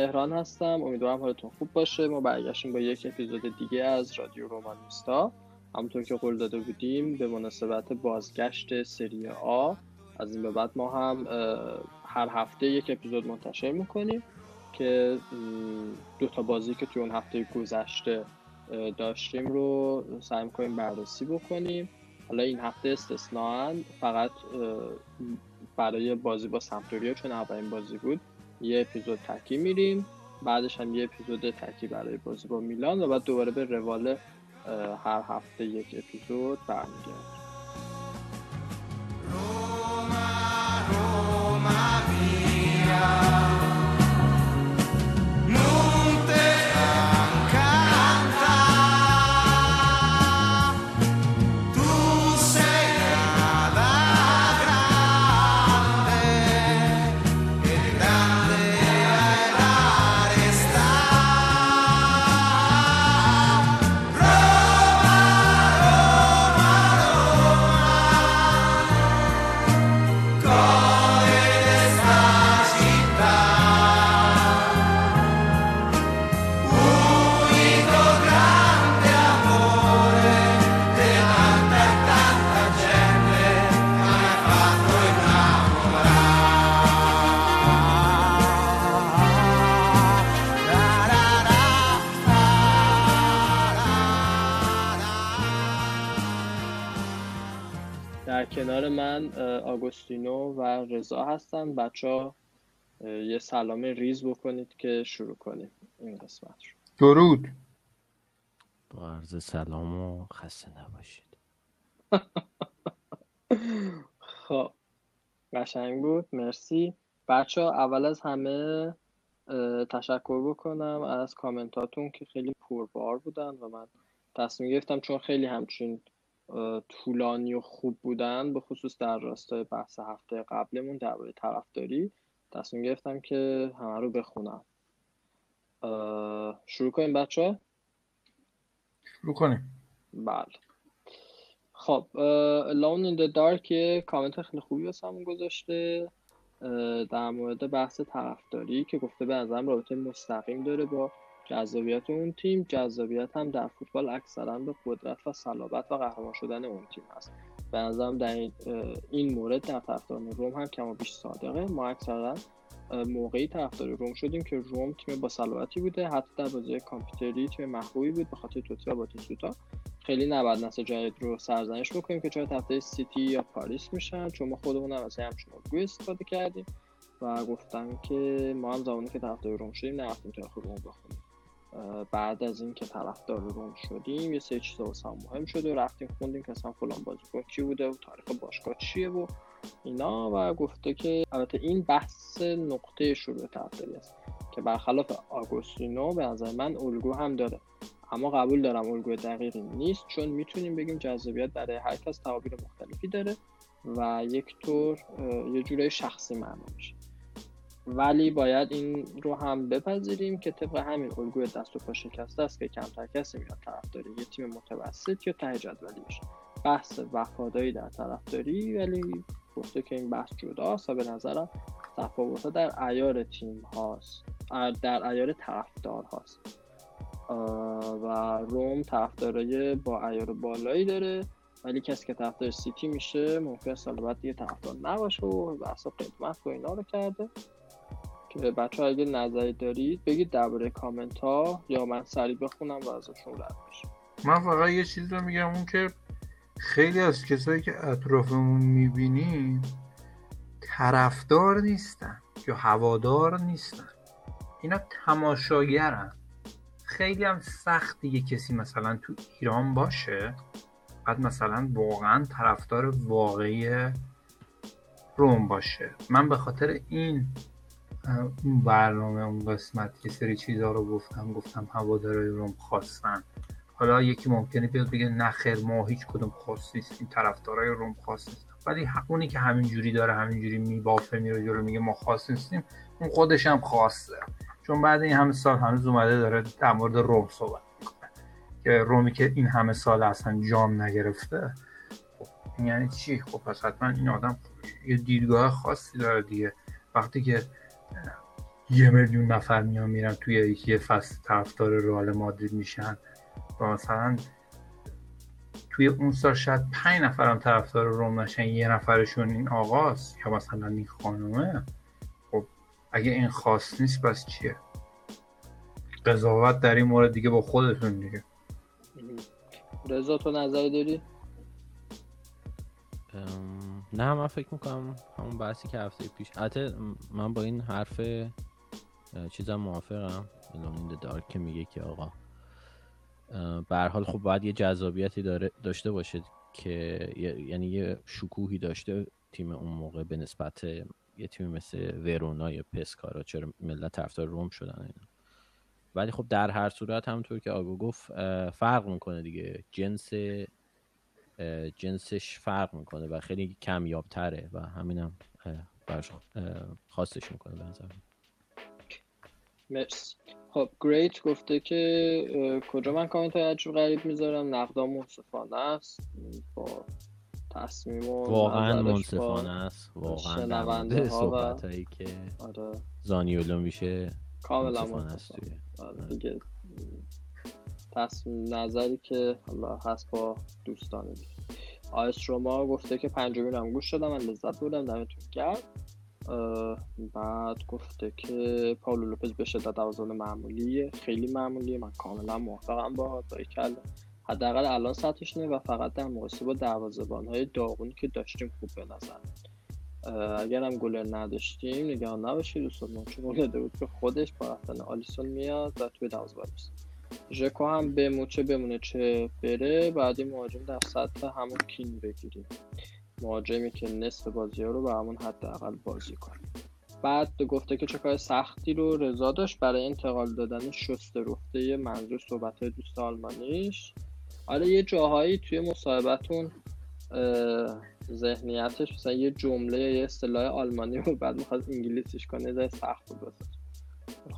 مهران هستم. امیدوارم حالتون خوب باشه. ما برگشتیم با یک اپیزود دیگه از رادیو رومانیستا همونطور که قول داده بودیم به مناسبت بازگشت سری آ از این به بعد ما هم هر هفته یک اپیزود منتشر می‌کنیم که دو تا بازی که توی اون هفته گذشته داشتیم رو سعی می‌کنیم بررسی بکنیم. حالا این هفته استثنان فقط برای بازی با سمتوریا چون اولین بازی بود. یه اپیزود تکی میریم بعدش هم یه اپیزود تکی برای بازی با میلان و بعد دوباره به روال هر هفته یک اپیزود برمیگردیم. کنار رضا هستن بچه ها یه سلام ریز بکنید که شروع کنیم این قسمت رو. درود. با عرض سلام و خسته نباشید. خب قشنگ بود. مرسی. بچه ها اول از همه تشکر بکنم از کامنتاتون که خیلی پربار بودن و من تصمیم گرفتم چون خیلی همچین طولانی و خوب بودن به خصوص در راستای بحث هفته قبلمون درباره طرفداری تصمیم گرفتم که همه رو بخونم. شروع کنیم بچه شروع کنیم. بله. خب لون این دارک یه کامنت خیلی خوبی واسه گذاشته. در مورد بحث طرفداری که گفته به نظرم رابطه مستقیم داره با جذابیت اون تیم جذابیت هم در فوتبال اکثرا به قدرت و صلابت و قهرمان شدن اون تیم هست. به نظرم در این مورد در طرفداران روم هم کما بیش صادقه. ما اکثرا موقعی طرفدار روم شدیم که روم تیم با صلابتی بوده حتی در بازی کامپیوتری تیم محبوبی بود به خاطر توتی و باتیستوتا خیلی نباید نسل جدید رو سرزنش بکنیم که چرا طرفدار سیتی یا پاریس میشن چون ما خودمون هم از همچین الگوی استفاده کردیم و گفتن که ما هم زمانی که طرفدار روم شدیم نرفتیم تاریخ روم بخونیم. بعد از اینکه طرفدار روم شدیم یه سه چیز واسه مهم شده و رفتیم خوندیم که اصلا فلان بازیکن کی بوده و تاریخ باشگاه چیه و اینا و گفته که البته این بحث نقطه شروع طرفداری است که برخلاف آگوستینو به نظر من الگو هم داره. اما قبول دارم الگوی دقیقی نیست چون می‌تونیم بگیم جذابیت برای هر کس تعابیر مختلفی داره و یک طور یه جورای شخصی معنا میشه. ولی باید این رو هم بپذیریم که طبق همین الگوی دست و پا شکسته است که کمتر کسی میاد طرفداری. یه تیم متوسط یا ته جدولی بحث وفاداری در طرفداری ولی گفته که این بحث جداست و به نظرم تفاوت در ایار تیم هاست در ایار طرفدار هاست و روم طرفدارای با ایار بالایی داره ولی کسی که طرفدار سیتی میشه ممکن سال بعد دیگه طرفدار نباشه و بحث قدمت و اینا رو کرده. که بچه اگه نظری دارید بگید درباره کامنت ها یا من سریع بخونم و ازشون رد بشم من فقط یه چیز رو میگم اون که خیلی از کسایی که اطرافمون می‌بینیم طرفدار نیستن یا هوادار نیستن. اینا تماشاگرن. خیلی هم سخت دیگه کسی مثلا تو ایران باشه بعد مثلا واقعا طرفدار واقعی روم باشه. من به خاطر این اون برنامه اون قسمت یه سری چیزها رو گفتم گفتم هوادارای روم خواستن. حالا یکی ممکنه بیاد بگه نه خیر ما هیچ کدوم خاص نیستیم طرفدارای روم خاص نیستیم ولی اونی که همین جوری داره همین جوری میبافه میره جلو میگه ما خاص نیستیم اون خودش هم خاصه. چون بعد این همه سال هنوز اومده داره در مورد روم صحبت می‌کنه. که رومی که این همه سال اصلا جام نگرفته خب یعنی چی؟ خب پس حتما این آدم یه دیدگاه خاصی داره دیگه. وقتی که یه میلیون نفر میان میرن توی یکی فصل طرفدار رئال مادرید میشن. و مثلا توی اون سال شاید پنج نفرم طرفدار روم نشن یه نفرشون این آقاست یا مثلا این خانومه. خب اگه این خاص نیست بس چیه؟ قضاوت در این مورد دیگه با خودتون دیگه. رضا تو نظری داری؟ نه من فکر می‌کنم همون بحثی که هفته پیش حتی من با این حرف چیزم موافقم. این دارک که میگه که آقا به حال خب باید یه جذابیتی داره داشته باشه که یعنی یه شکوهی داشته تیم اون موقع به نسبت یه تیم مثل ورونا یا پسکارا. چرا ملت طرفدار روم شدن اینا. ولی خب در هر صورت همونطور که آگو گفت فرق می‌کنه دیگه. جنس جنسش فرق می‌کنه و خیلی کمیابتره و همینم براش خواستش می‌کنه به نظر مرسی. خب گریت گفته که کجا من کامنت های عجب غریب می‌ذارم؟ نقدا منصفانه است. با تصمیم و واقعا منصفانه است. واقعا در صحبت هایی که آره. زانیولو میشه کاملا منصفانه. دیگه تصمیم نظری که حالا هست با دوستان دیگه آیس روما گفته که پنجمین هم گوش شدم من لذت بودم دمتون گرد بعد گفته که پاولو لوپز به شدت دوازان معمولیه خیلی معمولیه من کاملا موافقم با کل حداقل الان سطحش و فقط در مقایسه با دروازه‌بان های داغونی که داشتیم خوب به نظر. اگر هم گلر نداشتیم نگران نباشید دوستان چون بود که خودش با رفتن آلیسون میاد و توی دروازه ژکو هم به موچه بمونه چه بره. بعد این مهاجم در سطح همون کین بگیریم. مهاجمی که نصف بازی ها رو به همون حداقل بازی کنه. بعد گفته که چه کار سختی رو رضا داشت برای انتقال دادن شست رفته منظور صحبت دوست آلمانیش. آره یه جاهایی توی مصاحبتون ذهنیتش مثلا یه جمله یه اصطلاح آلمانی رو بعد می‌خواد انگلیسیش کنه زای سخت بود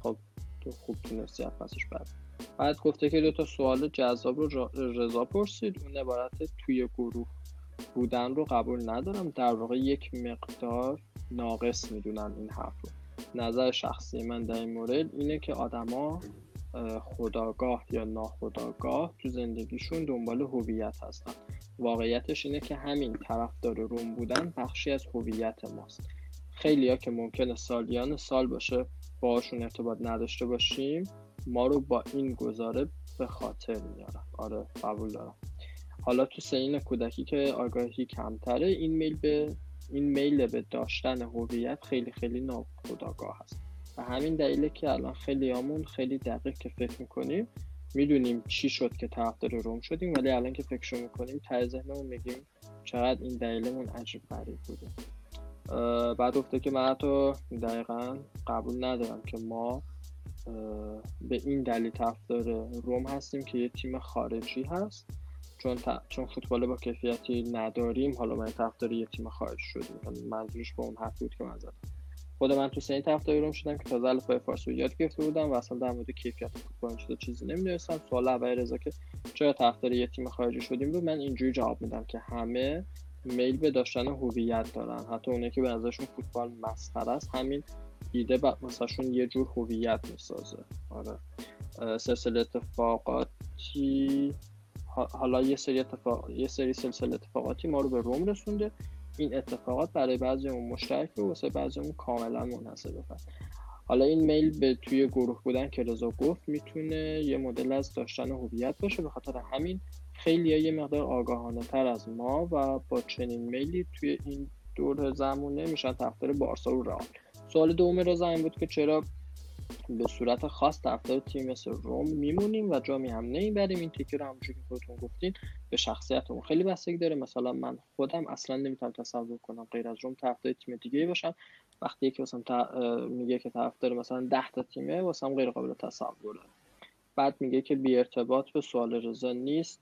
خب تو خوب تونستی پسش بعد بعد گفته که دو تا سوال جذاب رو رضا پرسید. اون عبارت توی گروه بودن رو قبول ندارم. در واقع یک مقدار ناقص می‌دونم این حرف رو. نظر شخصی من در این مورد اینه که آدما خداگاه یا ناخداگاه تو زندگیشون دنبال هویت هستن. واقعیتش اینه که همین طرفدار روم بودن بخشی از هویت ماست. خیلی ها که ممکنه سالیان سال باشه باشون ارتباط نداشته باشیم ما رو با این گزاره به خاطر میارن آره قبول دارم. حالا تو سین کودکی که آگاهی کمتره این میل به این میل به داشتن هویت خیلی خیلی ناخودآگاه هست. و همین دلیله که الان خیلی همون خیلی دقیق که فکر می‌کنیم می‌دونیم چی شد که طرفدار روم شدیم ولی الان که فکر می‌کنیم ته ذهنمون میگیم چقدر این دلیلمون عجیب غریب بوده. بعد گفته که من حتی دقیقا قبول ندارم که ما به این دلیل طرفدار روم هستیم که یه تیم خارجی هست. چون چون فوتبال با کیفیتی نداریم حالا من طرفدار یه تیم خارج شدیم. یعنی منظورش به اون حرف بود که من زدم. خود من تو سنی طرفداری روم شدم که تازه الفبای فارسی رو یاد گرفته بودم و اصلا در مورد کیفیت فوتبال چیزا چیزی نمی‌دونستم. سوال اول رضا که چرا طرفدار یه تیم خارجی شدیم رو من اینجوری جواب میدم که همه میل به داشتن هویت دارن. حتی اونایی که به نظرشون فوتبال مسخره است همین ایده مثلشون یه جور هویت می‌سازه. آره. سلسله اتفاقاتی حالا یه سری اتفاق یه سری سلسله اتفاقاتی ما رو به روم رسونده. این اتفاقات برای بعضیمون مشترک و واسه بعضیمون کاملا منحصر به حالا این میل به توی گروه بودن که رضا گفت می‌تونه یه مدل از داشتن هویت باشه. به خاطر همین خیلی یه مقدار آگاهانه تر از ما و با چنین میلی توی این دور زمونه میشن طرفدار بارسا و رئال. سوال دوم رضا این بود که چرا به صورت خاص طرفدار تیم مثل روم میمونیم و جامی هم نمی‌بریم؟ این تیکه رو همونجوری که خودتون گفتین به شخصیتمون خیلی بستگی داره. مثلا من خودم اصلا نمی‌تونم تصور کنم غیر از روم طرفدار تیم دیگه باشم وقتی یکی مثلا میگه که طرفدار مثلا 10 تا تیمه واسم غیر قابل تصوره بعد میگه که بی ارتباط به سوال رضا نیست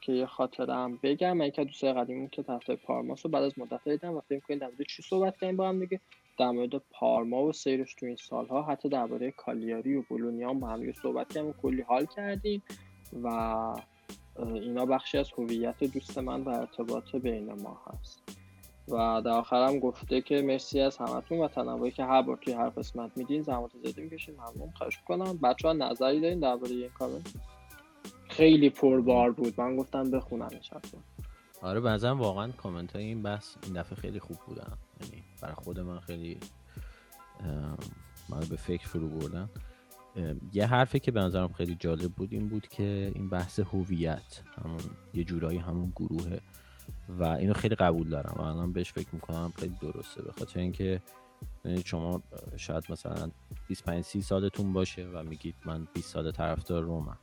که یه خاطره هم بگم. من که دوستای قدیمی که طرفدار پارماس بعد از مدت دیدم و فکر کنید در چی صحبت کردیم با هم دیگه. در مورد پارما و سیرش تو این سالها حتی درباره کالیاری و بولونیا هم با هم صحبت کردیم کلی حال کردیم و اینا بخشی از هویت دوست من و ارتباط بین ما هست. و در آخرم گفته که مرسی از همتون و تنوعی که هر بار توی هر قسمت میدین زحمت زیادی می‌کشین. ممنون. خواهش کنم بچه ها نظری دارین درباره این کامنت خیلی پربار بود. من گفتم بخونم این آره بنظرم واقعا کامنت های این بحث این دفعه خیلی خوب بودن. یعنی برای خود من خیلی من به فکر فرو بردم یه حرفی که به نظرم خیلی جالب بود این بود که این بحث هویت همون یه جورایی همون گروهه. و اینو خیلی قبول دارم. و الان بهش فکر می‌کنم خیلی درسته. به خاطر اینکه شما شاید مثلا 25 30 سالتون باشه و میگید من 20 سال طرفدار رومم.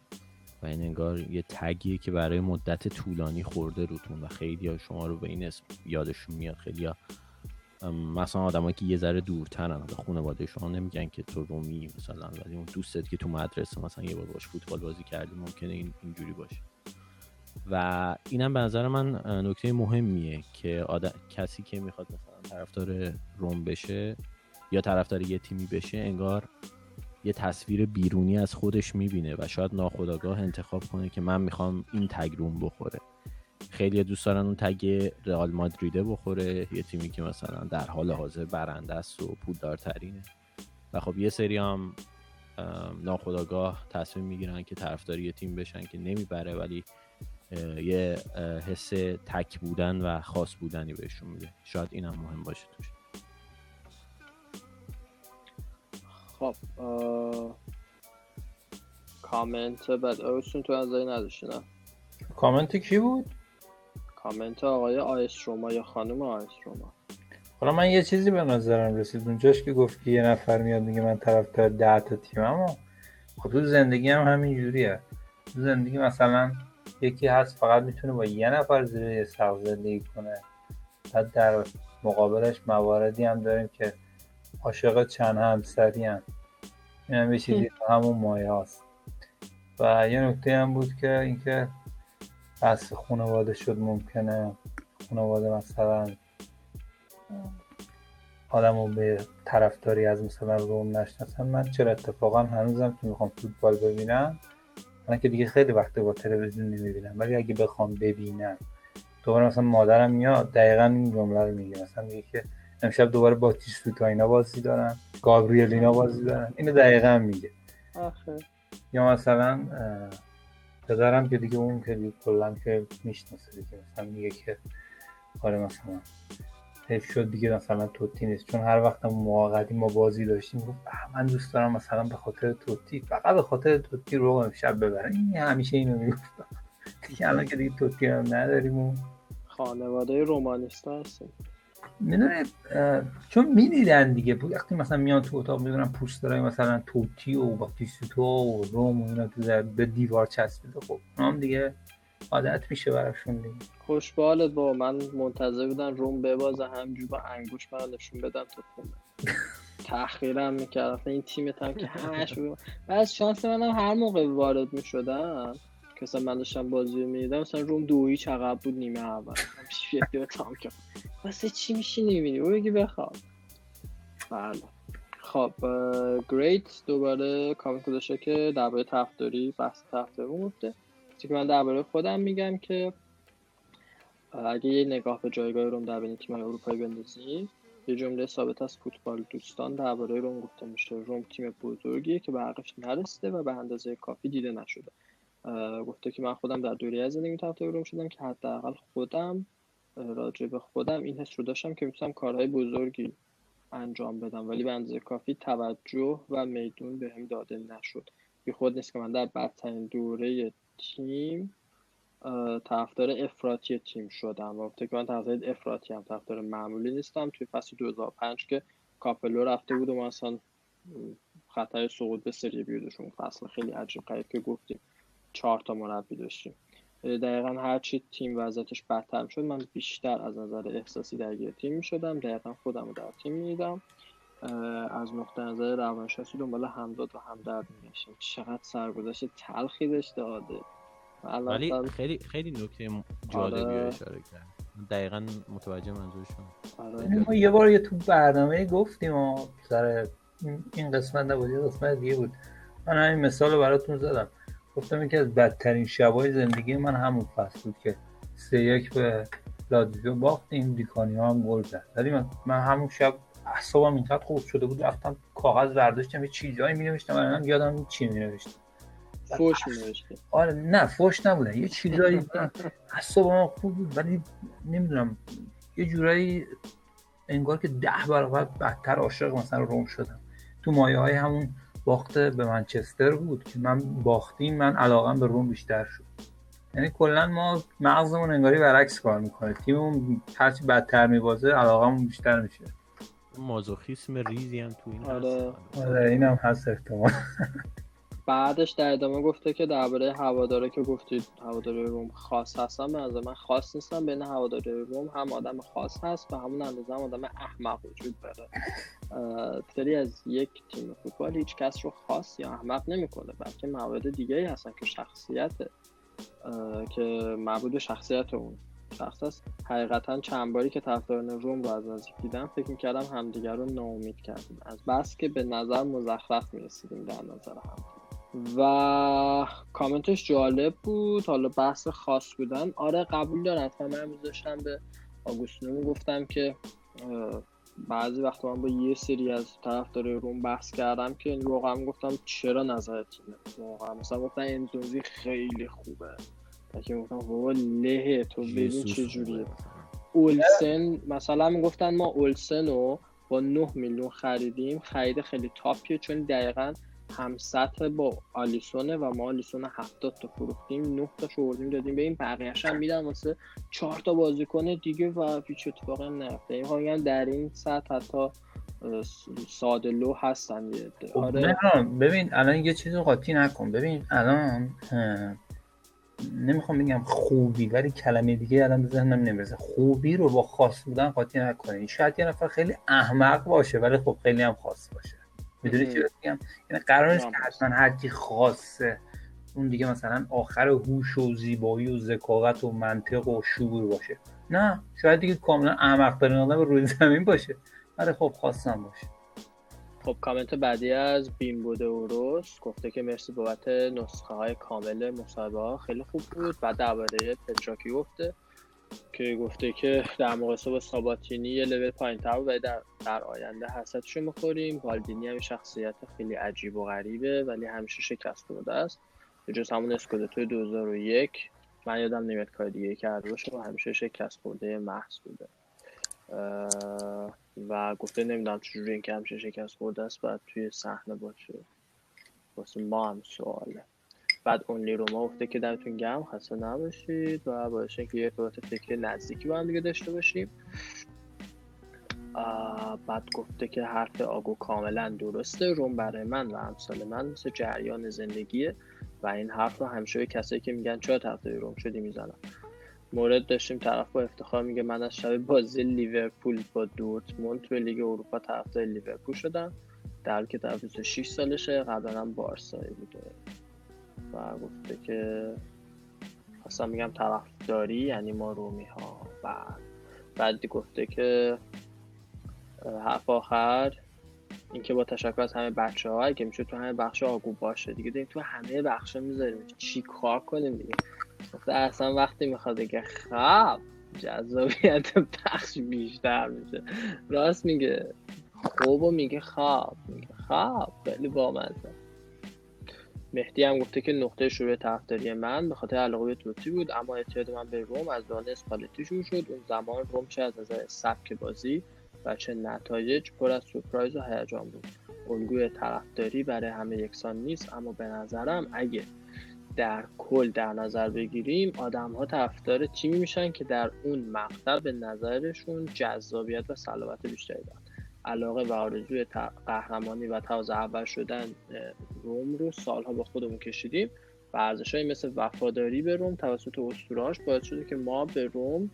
و این انگار یه تگیه که برای مدت طولانی خورده روتون و خیلی ها شما رو به این اسم یادشون میاد. خیلی ها مثلا آدمایی که یه ذره دورترن به خانواده شما نمیگن که تو رومی مثلا ولی اون دوستت که تو مدرسه مثلا یه بار باش فوتبال بازی کردی ممکنه این اینجوری باشه. و اینم به نظر من نکته مهمیه که کسی که می‌خواد مثلا طرفدار روم بشه یا طرفدار یه تیمی بشه انگار یه تصویر بیرونی از خودش می‌بینه و شاید ناخداگاه انتخاب کنه که من می‌خوام این تگ روم بخوره. خیلی دوست دارن اون تگ رئال مادریده بخوره. یه تیمی که مثلا در حال حاضر برنده است و پولدارترینه. و خب یه سری هم ناخداگاه تصمیم می‌گیرن که طرفداری یه تیم بشن که نمی‌بره ولی یه حس تک بودن و خاص بودنی بهشون میده. شاید این هم مهم باشه توش. خب کامنت بعد اوشون تو نظری نداشتی نه؟ کامنت کی بود؟ کامنت آقای آیس روما یا خانم آیس روما. حالا من یه چیزی به نظرم رسید. اونجاش که گفت که یه نفر میاد میگه من طرفدار ده تا تیم اما خب تو زندگی هم همین جوریه تو زندگی مثلا یکی هست فقط می‌تونه با یه نفر زیر یه سقف زندگی کنه. بعد در مقابلش مواردی هم داریم که عاشق چند همسری هم این هم یه همون مایه هست و یه نکته هم بود که اینکه بحث خانواده شد ممکنه. خانواده مثلا آدم رو به طرفداری از مثلا روم نشناسن. من چرا اتفاقا هنوزم که می‌خوام فوتبال ببینم من که دیگه خیلی وقت با تلویزیون نمی‌بینم. ولی اگه بخوام ببینم دوباره مثلا مادرم میاد دقیقا این جمله رو میگه. مثلا میگه که امشب دوباره با تیستوتا اینا بازی دارن. گابریل اینا بازی دارن. اینو دقیقا میگه. آخه. یا مثلا پدرم که دیگه اون که دیگه کلا که می‌شناسه دیگه مثلا میگه که آره مثلا حیف شد دیگه مثلا توتی نیست. چون هر وقت موقع ما بازی داشتیم گفت من دوست دارم مثلا به خاطر توتی فقط به خاطر توتی رو امشب ببرم. این همیشه اینو می‌گفتم دیگه الان که دیگه توتی هم نداریم و خانواده رومانیستا هستیم. می‌دونه چون می‌دیدن دیگه. وقتی مثلا میان تو اتاق می‌دونن پوسترهای مثلا توتی و باکتیسوتو و روم و اینا تو به دیوار چسبیده. خب هم دیگه عادت میشه براشون دیگه. خوش با من منتظر بودم روم ببازه همجور با انگوش من نشون بدم تو خونه. تحقیرم می‌کرد. این تیم هم که همش بعد شانس منم هر موقع وارد می‌شدم که من داشتم بازی می‌دیدم مثلا روم دویی چقدر بود نیمه اول. تام کرد واسه چی میشی نمیدی او بگی بخواب. بله. خب گریت دوباره کامنت گذاشته که درباره طرفداری بحث طرفداری گفته. که من درباره خودم میگم که اگه یه نگاه به جایگاه روم در بین تیم‌های اروپایی بندازیم یه جمله ثابت از فوتبال دوستان درباره روم گفته میشه. روم تیم بزرگیه که به حقش نرسیده و به اندازه کافی دیده نشده. گفته که من خودم در دوره از زندگی طرفدار روم شدم که حداقل خودم راجع به خودم این حس رو داشتم که می‌تونم کارهای بزرگی انجام بدم. ولی به اندازه کافی توجه و میدون بهم داده نشد. بی خود نیست که من در بدترین دوره تیم طرفدار افراطی تیم شدم. و که من طرفدار افراطی هم طرفدار معمولی نیستم. توی فصل 2005 که کاپلو رفته بود و ما اصلا خطر سقوط به سری بی داشتیم اون فصل خیلی عجیب غریب که گفتیم. چهار تا مربی داشتیم. دقیقا هرچی تیم وضعیتش بدتر شد من بیشتر از نظر احساسی درگیر تیم می شدم دقیقا خودم رو در تیم می دیدم از نقطه نظر روانشناسی دنبال همداد و همدرد می گشتم چقدر سرگذشت تلخی داشته عاده الان ولی اصلا- خیلی خیلی نکته جالبی آره. اشاره کرد. دقیقا متوجه منظورشون. آره. ما یه بار یه تو برنامه گفتیم و سر این- این قسمت نبود یه قسمت دیگه بود. من همین مثال رو براتون زدم. گفتم یکی از بدترین شبای زندگی من همون فصل بود که سه یک به لاتزیو باختیم دیکانی ها هم گل زد. ولی من, من همون شب اعصابم اینقدر خوب شده بود رفتم کاغذ برداشتم یه چیزایی می نوشتم الان یادم چی می نوشتم فوش می نوشته آره نه فوش نبودن یه چیزایی اعصابم خوب بود ولی نمی‌دونم یه جورایی انگار که ده برابر بدتر عاشق مثلا روم شدم. تو مایه های همون باخت به منچستر بود که من باختیم من علاقم به روم بیشتر شد. یعنی کلا ما مغزمون انگاری برعکس کار می‌کنه. تیممون هرچی بدتر میبازه علاقمون بیشتر میشه. مازوخیسم ریزی هم تو این آره. هست. آره اینم هست احتمال بعدش در ادامه گفته که درباره هواداره که گفتید هواداره روم خاص به نظر من خاص نیستم بین هواداره روم هم آدم خاص هست و همون اندازه هم آدم احمق وجود داره. داری از یک تیم فوتبال هیچ کس رو خاص یا احمق نمی‌کنه بلکه موارد دیگه هستن که شخصیت که مربوط شخصیت اون شخص است. حقیقتا چند باری که طرفداران روم رو از نزدیک دیدم فکر می‌کردم همدیگر رو ناامید کردیم. از بس که به نظر مزخرف می‌رسیدیم در نظر هم. و کامنتش جالب بود. حالا بحث خاص بودن. آره قبول دارم. اتفاقا من داشتم به آگوستینو گفتم که بعضی وقتا من با یه سری از طرفدار روم بحث کردم که واقعا گفتم چرا نظرت اینه واقعا مثلا گفتن انزونزی خیلی خوبه. که گفتم بابا له تو ببین چه جوریه. اولسن مثلا می‌گفتن ما اولسن رو با 9 میلیون خریدیم. خرید خیلی تاپیه چون دقیقا هم سطح با آلیسونه و ما آلیسون 70 تا فروختیم 9 تا شوردیم دادیم به این بقیه‌اش هم میدن واسه 4 تا بازیکن دیگه و هیچ اتفاقی این میگم در این سطح حتی ساده لو هستن. خب آره. ببین الان یه چیز رو قاطی نکن. ببین الان نمی‌خوام بگم خوبی ولی کلمه دیگه الان به ذهنم نمی‌رسه. خوبی رو با خاص بودن قاطی نکنین. شاید یه نفر خیلی احمق باشه ولی خب خیلی هم خاص باشه. می‌دونی چی میگم؟ یعنی قرار نیست که. حتما هر کی خاصه. اون دیگه مثلا آخر هوش و زیبایی و ذکاوت و منطق و شعور باشه. نه شاید دیگه کاملا احمق ترین آدم روی زمین باشه. ولی خب خاصم باشه. خب کامنت بعدی از بیم بوده اوروس گفته که مرسی بابت نسخه های کامل مصاحبه ها خیلی خوب بود. بعد درباره پتراکی گفته. که گفته که در مقایسه با ساباتینی یه لول پایین تر ولی در, در آینده حسدشو می‌خوریم. بالدینی هم شخصیت خیلی عجیب و غریبه ولی همیشه شکست خورده است. به جز همون اسکودتو 2001 من یادم نمیاد کار دیگه کرده باشه و همیشه شکست خورده محض بوده. و گفته نمی‌دونم چجوری این که همیشه شکست خورده است باید توی صحنه باشه. واسه ما هم سواله. بعد اونلی روما گفته که دمتون گرم خسته نباشید و باعث که یه ارتباط فکری نزدیکی با هم دیگه داشته باشیم. بعد گفته که حرف آگو کاملا درسته. روم برای من و امثال من مثل جریان زندگیه و این حرف رو همیشه به کسایی که میگن چرا طرفدار روم شدی می‌زنم. مورد داشتیم طرف با افتخار میگه من از شب بازی لیورپول با دورتموند توی لیگ اروپا طرفدار لیورپول شدم. در که طرف 26 سالشه قبلا هم بارسایی بوده. و گفته که خواستم میگم طرفداری یعنی ما رومی ها بعد بعد گفته که حرف آخر اینکه با تشکر از همه بچه ها که میشه تو همه بخش آگو باشه دیگه. داریم تو همه بخش می‌ذاریم. چی کار کنیم دیگه؟ اصلا وقتی می‌خواد بگه خب جذابیت بخش بیشتر میشه. راست میگه. خوب و میگه خواب میگه خواب خیلی بامزه. مهدی هم گفته که نقطه شروع طرفداری من به خاطر علاقه به توتی بود اما اعتیاد من به روم از دوران اسپالتی شروع شد. اون زمان روم چه از نظر سبک بازی و چه نتایج پر از سورپرایز و هیجان بود. الگوی طرفداری برای همه یکسان نیست اما به نظرم اگه در کل در نظر بگیریم آدم ها طرفدار تیمی میشن که در اون مقطع به نظرشون جذابیت و صلابت بیشتری دارن. علاقه و آرزوی قهرمانی و تازه اول شدن روم رو سالها با خودمون کشیدیم و ارزشهایی مثل وفاداری به روم توسط اسطورهاش باعث شده که ما به روم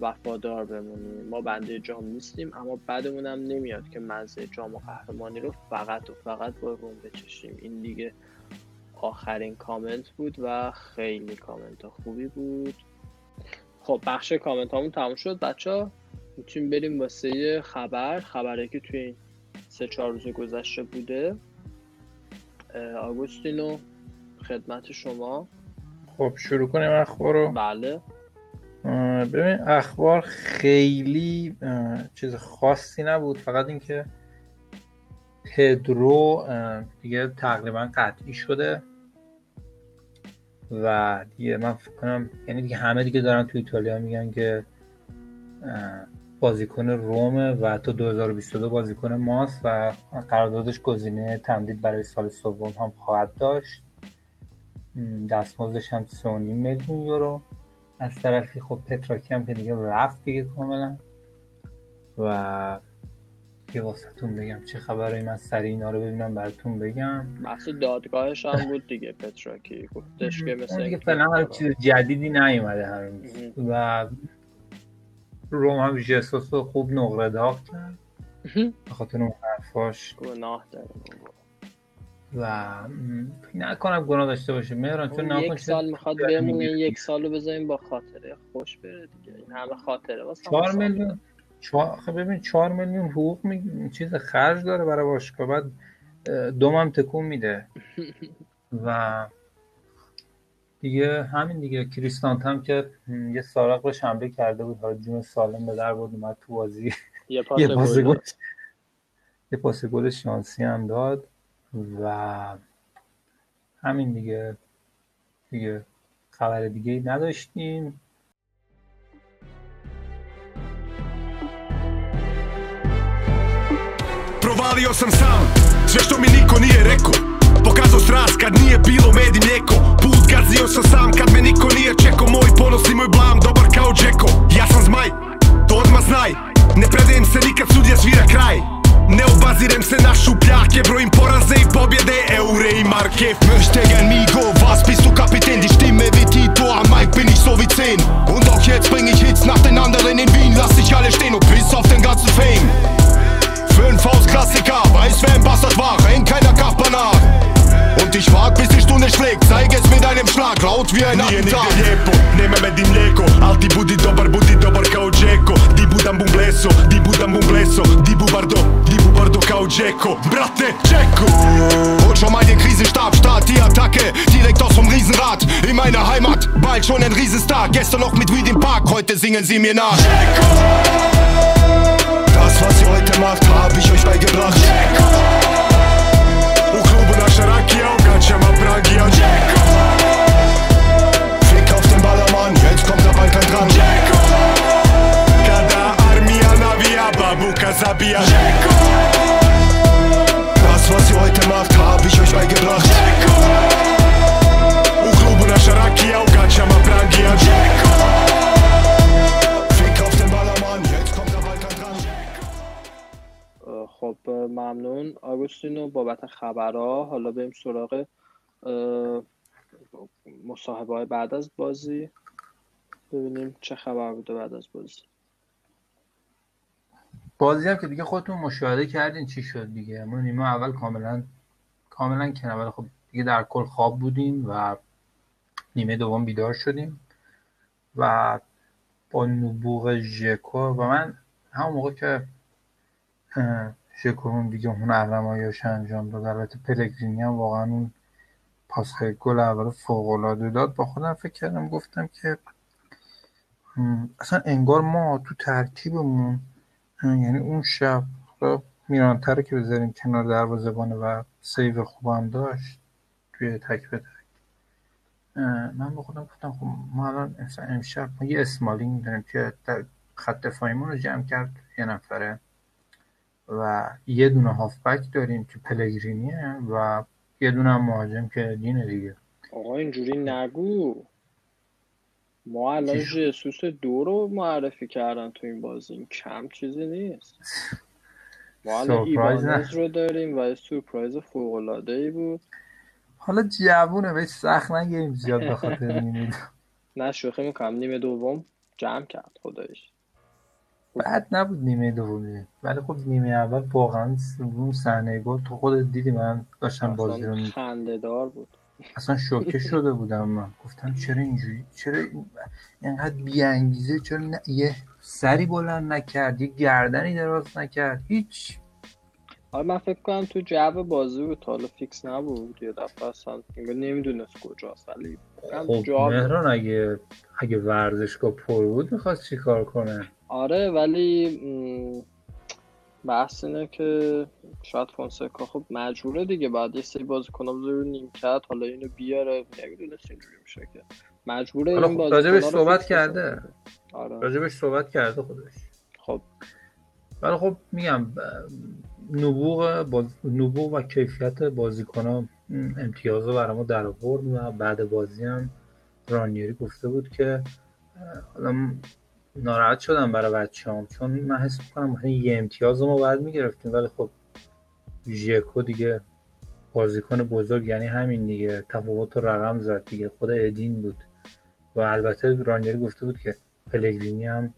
وفادار بمونیم. ما بنده جام نیستیم اما بعدمون هم نمیاد که مزه جام و قهرمانی رو فقط و فقط با روم بچشیم. این دیگه آخرین کامنت بود و خیلی کامنت خوبی بود. خب بخش کامنت همون تموم شد. بچه می‌تونیم بریم واسه خبر خبره که توی این سه چهار روز گذشته بوده. آگوستینو خدمت شما. خب شروع کنیم اخبار رو. بله. ببین اخبار خیلی چیز خاصی نبود. فقط اینکه پدرو دیگه تقریبا قطعی شده. و دیگه من فکر کنم یعنی دیگه همه دیگه دارن تو ایتالیا میگن که بازیکن رومه و تا 2022 بازیکن ماست و قراردادش گزینه تمدید برای سال سوم هم خواهد داشت. دستمزدش هم 3.5 میلیون یورو. از طرفی خب پتراکی هم که دیگه رفت دیگه کاملا. و یه واسهتون بگم چه خبره من سریع اینا رو ببینم براتون بگم. بحث دادگاهش هم بود دیگه پتراکی. گفتش که مثل دیگه فعلا هر چیز جدیدی نیومده هنوز. و روم هم جسوس رو خوب نقره داغ کرد. به خاطر اون حرفاش. گناه داره و نکنم گناه داشته باشه. مهران چون یک سال می‌خواد بمونه یک سال رو بذاریم با خاطره. خوش بره دیگه. این همه خاطره. واسه 4 میلیون چهار ببین 4 میلیون حقوق می... چیز خرج داره برای باشگاه. بعد دومم تکون میده. و دیگه همین دیگه. کریستانت هم که یه سارق رو شنبه کرده بود. حالا جون سالم به در بود اومد تو بازی. یه پاس گل یه پاس گل شانسی هم داد. و همین دیگه. دیگه خبر دیگه نداشتیم. Provalio sam sam, sve što mi niko nije rekao. Pokazao strast kad nije bilo med i mlijeko. Gazio sam sam kad me niko nije čekao. Moj ponos i moj blam, dobar kao Džeko Ja sam zmaj, to odmah znaj. Ne predajem se nikad sudja svira kraj. Ne obazirem se na šupljake Brojim poraze i pobjede, eure i marke. Möchte gern Migo, was bist du Kapitän? Die Stimme wie Tito, am Mike bin ich so wie 10 Und auch jetzt bring ich Hits nach den anderen in Wien Lass dich alle stehen und piss auf den ganzen Fame. Fünf Haus Klassiker, weiß wer im Bastard war, rennt keiner Kachbar nach Und ich frag bis die Stunde schlägt, zeig es mit einem Schlag, laut wie ein Attentat. lijepo, nema med i mlijeko Al ti budi dobar, budi dobar kao Džeko Di budam bum bleso, di budam bum bleso Di bubardo, di bubardo kao Džeko Brate, Džeko Hol schon mal den Krisenstab, start die Attacke Direkt aus vom Riesenrad, in meiner Heimat Bald schon ein Riesenstar, gestern noch mit Weed im Park Heute singen sie mir nach. Das was ihr heute macht, hab ich euch beigebracht. U klubu naša rakija, u gaćama Pragija Džeko Fick auf den Ballermann, jetzt kommt der Balkan dran Kada armija navija, babuka zabija Das was ihr heute macht, hab ich euch beigebracht U خب ممنون. آگوستینو بابت خبرها حالا بریم سراغ مصاحبه های بعد از بازی. ببینیم چه خبر بوده بعد از بازی. بازی هم که دیگه خودتون مشاهده کردین چی شد دیگه؟ ما نیمه اول کاملا کاملا کنه ولی خب دیگه در کل خواب بودیم و نیمه دوم بیدار شدیم و با نبوغ ژکو و من همون موقع که ژکو دیگه هنرنماییاش انجام داد. البته پلگرینی هم واقعا اون پاس گل اول فوق العاده داد. با خودم فکر کردم گفتم که اصلا انگار ما تو ترکیبمون یعنی اون شب میرانته رو که بذاریم کنار دروازه‌بان و save خوبم داشت توی تک به تک. من به خودم گفتم خب ما الان امشب ما یه اسمالینگ داریم که خط دفاعیمون رو جمع کرد یه نفره. و یه دونه هافبک داریم که پلگرینیه و یه دونه هم مهاجم که دینه دیگه. آقا اینجوری نگو. ما الان؟ جسوس دو رو معرفی کردن تو این بازی. این کم چیزی نیست. ما الان. ایوانز رو داریم و یه سورپرایز فوق العاده ای بود. حالا جوونه بهش سخت نگیریم زیاد به خاطر نه شوخی می‌کنم. نیمه دوم جمع کرد خدایش بعد نبود نیمه دومی. ولی خب نیمه اول واقعا اون صحنه گل تو خودت دیدی من داشتم بازی رو اصلا می- خنده دار بود. اصلا شوکه شده بودم من. گفتم چرا اینجوری؟ چرا این- اینقدر بیانگیزه؟ چرا نه- یه سری بلند نکرد یه گردنی دراز نکرد. هیچ. آره من فکر کنم تو جو بازی بود حالا فیکس نبود. یه دفعه اصلا نمی‌دونست کجاست ولی خب. مهران اگه اگه ورزشگاه پر بود می‌خواست چیکار کنه؟ آره ولی بحث اینه که شاید فونسکا خب مجبوره دیگه بعد یه سری بازیکن‌ها بذاره رو نیمکت حالا اینو بیاره نمی‌دونست اینجوری میشه که. مجبوره این خب بازیکن‌ها راجبش صحبت کرده. آره. راجبش صحبت کرده خودش. خب. ولی خب میگم نبوغ باز... نبوغ و کیفیت بازیکن ها امتیاز رو برای ما در آورد و بعد بازی هم رانیری گفته بود که حالا ناراحت شدم برای بچه هم چون من حس می‌کنم یه امتیاز ما باید می‌گرفتیم ولی خب ژکو دیگه بازیکن بزرگ یعنی همین دیگه. تفاوت رو رقم زد دیگه. خود ادین بود. و البته رانیری گفته بود که پلگرینی هم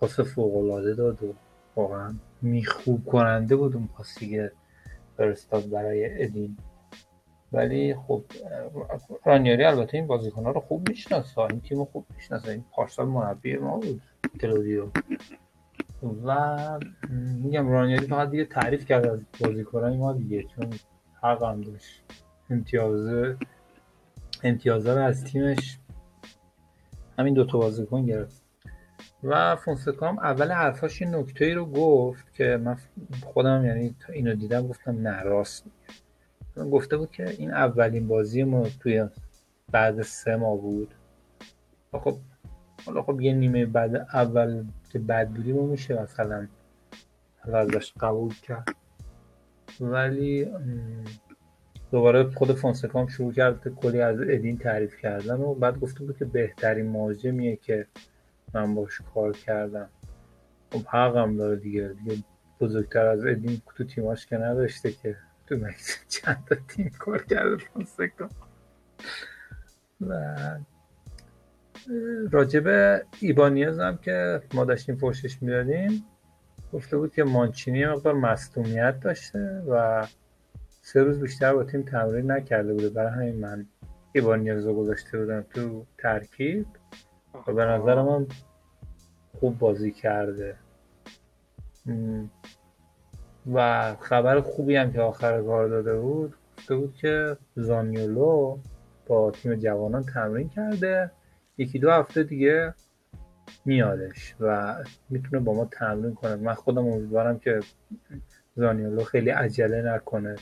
پاس فوق العاده داد و واقعا میخوب کننده بود اون که فرستاد برای ادین. ولی خب رانیاری البته این بازیکنها رو خوب می‌شناسه. این تیم رو خوب می‌شناسه. این پارسال مربی ما بود کلودیو. و میگم رانیاری فقط دیگه تعریف کرد از بازیکنهای ما دیگه چون حق هم داشت. امتیازه امتیازه رو از تیمش همین دوتا بازیکن گرفت. و فونسکا هم اول حرفاش یه نکته ای رو گفت که من خودم یعنی اینو دیدم گفتم نه راست میگه. گفته بود که این اولین بازی ما توی بعد سه ماه بود. خب حالا خب یه نیمه بعد اول که بد بودیم رو میشه مثلا ازش قبول کرد. ولی دوباره خود فونسکا هم شروع کرد کلی از ادین تعریف کردن و بعد گفته بود که بهترین مهاجمیه که من باش کار کردم. خب حقم داره دیگه. دیگه بزرگتر از ادین تو تیماش که نداشته که تو مکسیک چند تا تیم کار کرده فونسکا و راجب ایبانیاز هم که ما داشتیم فوشش می‌دادیم گفته بود که مانچینی یه مقدار مصدومیت داشته و سه روز بیشتر با تیم تمرین نکرده بوده. برای همین من ایبانیاز رو گذاشته بودم تو ترکیب و به نظر من خوب بازی کرده. و خبر خوبی هم که آخر کار داده بود گفته بود که زانیولو با تیم جوانان تمرین کرده. یکی دو هفته دیگه میادش و می‌تونه با ما تمرین کنه. من خودم امیدوارم که زانیولو خیلی عجله نکنه.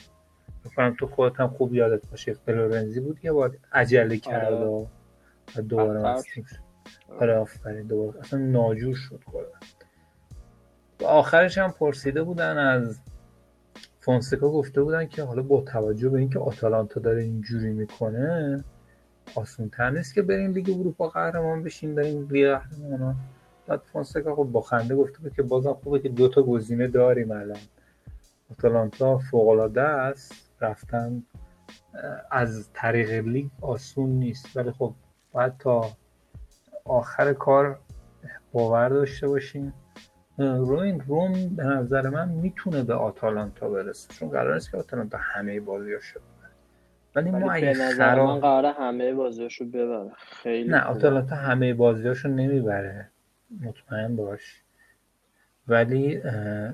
بکنم تو خودت هم خوب یادت باشه. فلورنزی بود یه بار عجله کرد و دوباره شد. آره آفرین. دوباره. اصلا ناجور شد کلا. آخرش هم پرسیده بودن از فونسکا گفته بودن که حالا با توجه به اینکه آتالانتا داره اینجوری می‌کنه آسون تر نیست که بریم لیگ اروپا قهرمان بشیم بریم لیگ قهرمانان بعد فونسکا خب با خنده گفته بود که بازم خوبه که دوتا گزینه داریم الان. آتالانتا فوق العاده است رفتن از طریق لیگ آسون نیست. ولی خب باید تا آخر کار باور داشته باشیم. اه، روین روم به نظر من می‌تونه به آتالانتا برسه چون قرار نیست که آتالانتا همه بازیاشو ببره. ولی ما ولی اگه نظر من خراب قراره همه بازیاشو ببره. خیلی نه. آتالانتا همه بازیاشو نمی‌بره. مطمئن باش. ولی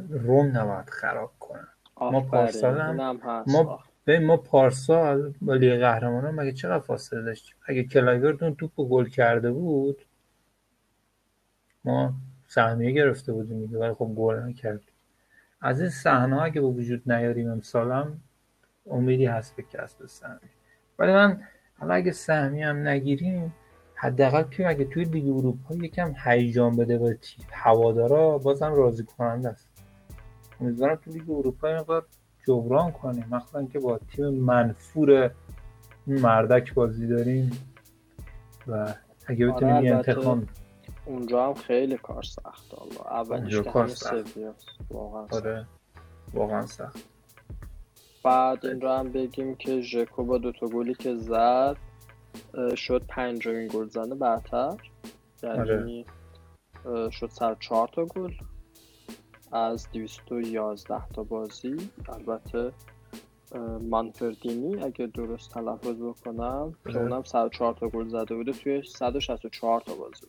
روم نباید خراب کنن ما پارسال هم- ما. به ما پارسال با لیگ قهرمانان مگه چقدر فاصله داشتیم؟ اگه کلایورت اون توپ گل کرده بود ما سهمیه گرفته بودیم دیگه ولی خب گل نکردیم از این صحنه اگه به وجود نیاریم امسال هم امیدی هست به کسب سهمیه. ولی من حالا اگه سهمیه هم نگیریم حداقل که اگه توی لیگ اروپا یکم هیجان بده به تیم هوادارا بازم راضی کننده است. امیدوارم تو لیگ اروپا مقدار جبران کنیم. مخصوصا که با تیم منفور مردک بازی داریم و اگه آره، بتونیم البته انتقام اونجا هم خیلی کار سخت. الله اولش کار سخت. واقعا. آره. واقعا سخت. بعد این رو هم بگیم که ژکو با دوتا گلی که زد شد پنجمین گل زنه برتر. یعنی آره. شد سر چهار تا گل. از 211 تا بازی. البته اه، مانفردینی اگه درست تلفظ بکنم که آره. اونم سر چهار تا گل زده بوده. توی 164 تا بازی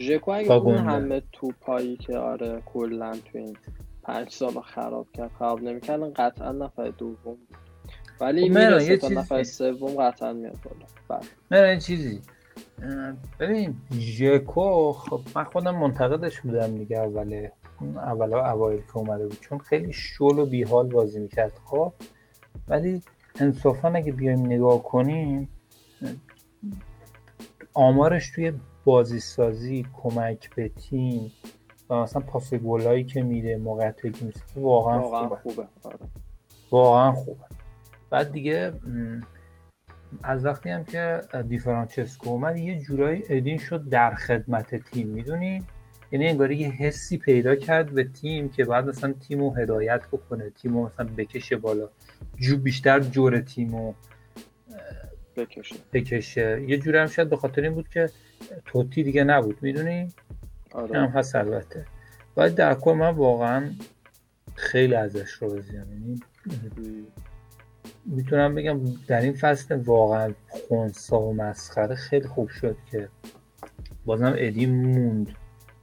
ژکو اگه اون. همه توپایی که آره کلا تو این پنج سال خراب کرد خراب نمی‌کرد قطعا نفر دوم بود ولی خب می‌رسه تا نفر سوم قطعا میاد بالا بله. نه این چیزی ببین ژکو خب من خودم منتقدش بودم دیگه اوله اون اولا اوایل که اومده بود چون خیلی شل و بیحال بازی می‌کرد خب ولی انصافا اگه بیایم نگاه کنیم آمارش توی بازی سازی کمک به تیم و مثلا پاس گلایی که میده موقعیتایی که می‌سازه واقعا, واقعا خوبه. خوبه. آره. واقعا خوبه. بعد دیگه از وقتی هم که دی فرانچسکو اومد یه جورایی ادین شد در خدمت تیم می‌دونی؟ یعنی انگاری یه حسی پیدا کرد به تیم که بعد مثلا تیم رو هدایت بکنه تیم رو مثلا بکشه بالا. جو بیشتر جور تیم رو بکشه. بکشه. یه جوری هم شاید به خاطر این بود که توتی دیگه نبود می‌دونی؟ این هم آره هست البته. ولی در کل من واقعا خیلی ازش راضیم یعنی می‌تونم بگم در این فصل واقعا خونسا و مسخره خیلی خوب شد که بازم ادی موند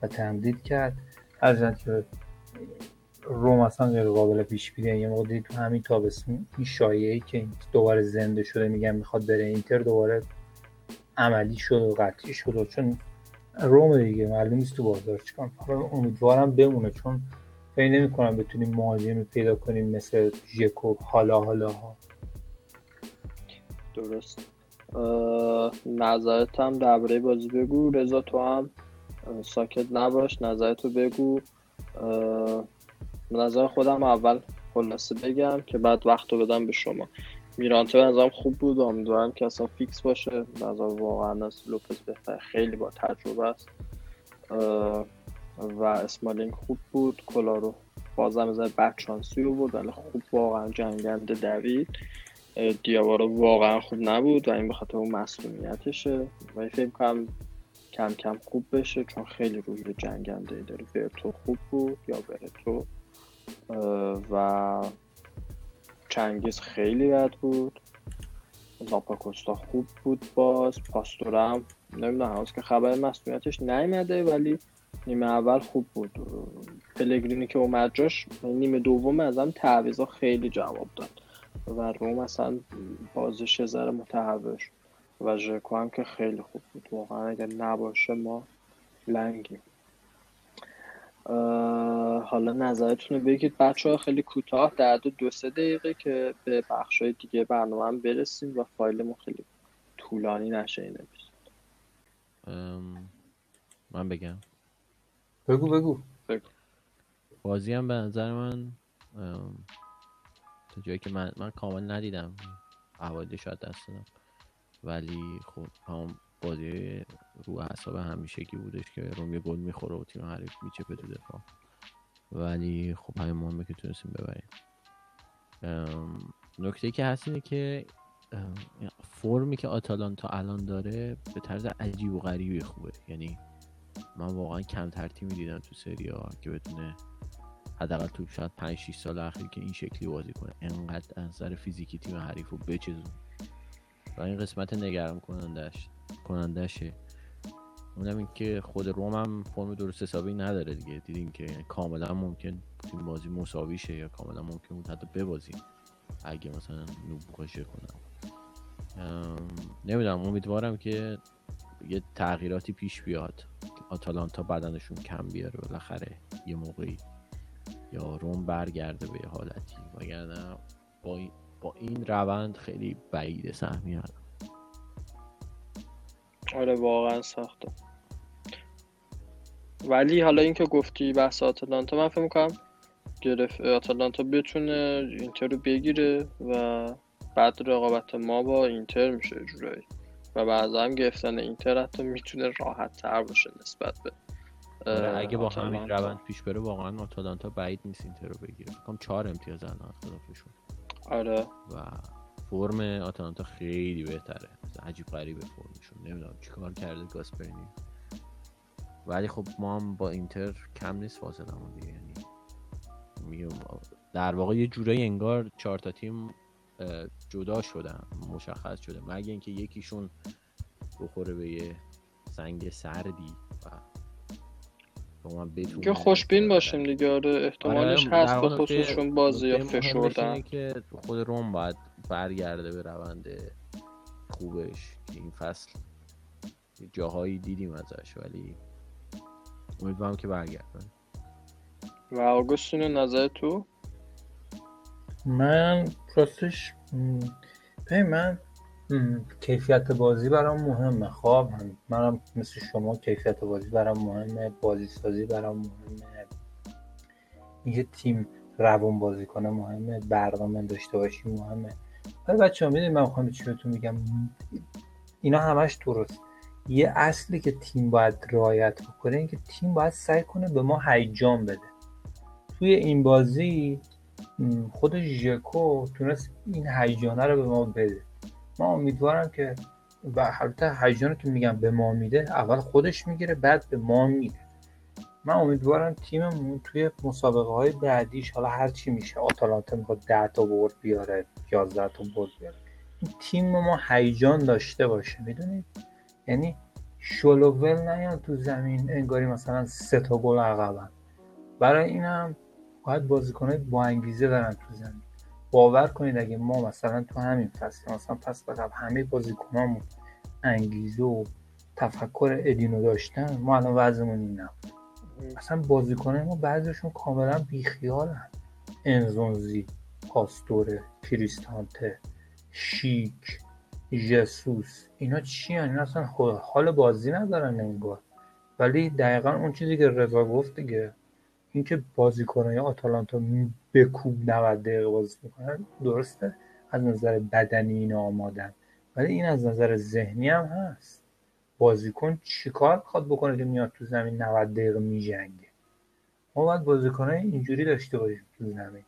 و تمدید کرد. هرچند که روم اصلا غیر قابل پیش بینیه یه موقع دید تو همین تابستون این شایعه که این دوباره زنده شده میگن می‌خواد بره اینتر دوباره عملی شد و قطعی شد و چون روم دیگه معلوم نیست تو بازار چیکار امیدوارم بمونه چون فکر نمی کنم بتونیم مهاجمی پیدا کنیم مثل ژکو حالا حالا ها درست. نظرت هم درباره بازی بگو. رضا تو هم ساکت نباش. نظرتو بگو. نظر خودم اول خلاصه بگم که بعد وقت رو بدم به شما. میرانته نظرم خوب بود. امیدوارم که اصلا فیکس باشه. به نظر واقعا از لوپز بهتر. خیلی با تجربه است. و اسمالینگ خوب بود. کلارو بازم از بد شانسی رو بود ولی خوب واقعا جنگنده دوید. دیاوارو واقعا خوب نبود و این به خاطر اون مسئولیتشه. و فکر کنم کم کم خوب بشه چون خیلی روی جنگنده داره. ورتو خوب بود یا ورتو اه، و چنگیز خیلی بد بود. زاپاکوستا خوب بود باز. پاستورم نمی‌دونم هنوز که خبر مسئولیتش نیومده ولی نیمه اول خوب بود. پلگرینی که اومد جاش نیمه دوم ازم تعویضا خیلی جواب داد. و روم اصلا بازش ذره متحول شد. و ژکو هم که خیلی خوب بود. واقعا اگر نباشه ما لنگیم. حالا نظرتون رو بگید. بچه ها خیلی کوتاه در دو, دو سه دقیقه که به بخش های دیگه برنامه هم برسیم و فایلمون خیلی طولانی نشه این اپیزود ام، من بگم. بگو بگو. بازی هم به نظر من ام، تا جایی که من من کامل ندیدم. اوایل شاید دست دادم. ولی خب هم بازی رو اعصاب همیشگی بودش که روم یه گل می‌خوره و تیم حریف میچپه تو دفاع. ولی خب همین مهمه که تونستیم ببریم. نکته که هست اینه که فرمی که آتالانتا الان داره به طرز عجیب و غریبی خوبه. یعنی من واقعا کمتر تیمی دیدم تو سری ها که بتونه حداقل تو شاید 5 6 سال اخیر که این شکلی بازی کنه. انقدر از فیزیکی تیم حریف رو بچزون و این قسمت نگران کنندش کنندشه اونم این که خود روم هم فرم درست حسابی نداره دیگه. دیدیم که یعنی کاملا ممکن این بازی مساوی شه یا کاملا ممکن بود حتی ببازیم. اگه مثلا نوب قاشه کنم. نمی‌دونم. امیدوارم که یه تغییراتی پیش بیاد. آتالانتا بدنشون کم بیاره. بالاخره یه موقعی یا روم برگرده به یه حالتی. وگرنه با با این روند خیلی بعید سهمیت آره واقعا سخته ولی حالا اینکه گفتی بحث آتالانتا من فکر می‌کنم گرفت آتالانتا بتونه اینتر رو بگیره و بعد رقابت ما با اینتر میشه جورایی. و بعضا هم گرفتن اینتر حتی می‌تونه راحت تر باشه نسبت به آره اگه با همین روند پیش بره واقعا آتالانتا بعید نیست اینتر رو بگیره. فکرم چهار امتیاز الان خلافشون آره. و فرم آتالانتا خیلی بهتره. عجیب غریبه فرمشون. نمی‌دونم چیکار کرده گاسپرینی. ولی خب ما هم با اینتر کم نیست فاصله دیگه. یعنی در واقع یه جورایی انگار چهار تا تیم جدا شدن مشخص شده. مگه اینکه یکیشون بخوره به یه سنگ سردی و که خوشبین باشیم دیگه. آره احتمالش آره، هست به خصوصشون بازی یا فشردن. که خود روم باید برگرده به روند خوبش. این فصل جاهایی دیدیم ازش ولی امیدوارم که برگرده. و آگوستین نظر تو؟ من راستش به من کیفیت بازی برام مهمه. خواب منم مثل شما کیفیت بازی برام مهمه بازی سازی برام مهمه. اینکه تیم روون بازی کنه مهمه برنامه داشته باشی مهمه. ولی بچه ها می‌دونی من می‌خوام چی بهتون میگم. اینا همش درست. یه اصلی که تیم باید رعایت بکنه اینکه تیم باید سعی کنه به ما هیجان بده. توی این بازی خود ژکو تونست این هیجانه رو به ما بده. من امیدوارم که و البته هیجانی که میگم به ما میده اول خودش می‌گیره بعد به ما میده. من امیدوارم تیممون توی مسابقه های بعدیش حالا هر چی میشه آتالانتا می‌خواد 10 تا برد بیاره. 11 تا برد بیاره این تیم ما هیجان داشته باشه می‌دونید؟ یعنی شلوول نیان تو زمین انگاری مثلا سه تا گل عقبن. برای اینم باید بازیکنهای با انگیزه برن تو زمین. باور کنید اگه ما مثلا تو همین فصل مثلا پس قبل همه بازیکنامون انگیزه و تفکر ادینو داشتن ما الان وضعمون این نبود اصلا بازیکنای ما بعضیشون کاملا بیخیالن. انزونزی. پاستوره کریستانته شیک ژسوس اینا چی اینا اصلا حال بازی ندارن انگار. ولی دقیقا اون چیزی که رضا گفت دیگه. اینکه بازیکنهای آتالانتا به کوب 90 دقیقه بازی می‌کنن درسته. از نظر بدنی این آمادن. ولی این از نظر ذهنی هم هست. بازیکن چیکار می‌خواد بکنه که میاد تو زمین 90 دقیقه میجنگه؟ ما باید بازیکنهای اینجوری داشته باشیم تو زمین.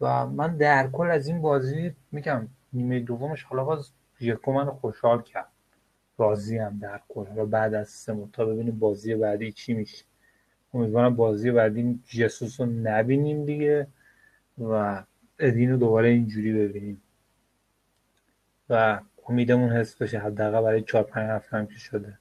و من در کل از این بازی میگم نیمه دومش حالا باز ژکو من خوشحال کرد. راضی هم در کل. حالا بعد از سه تا ببینیم بازی بعدی چی میشه. امیدوارم بازی بعدی جسوس رو نبینیم دیگه و ادین رو دوباره اینجوری ببینیم. و امیدمون حس بشه حداقل برای چهار پنج هفته هم که شده.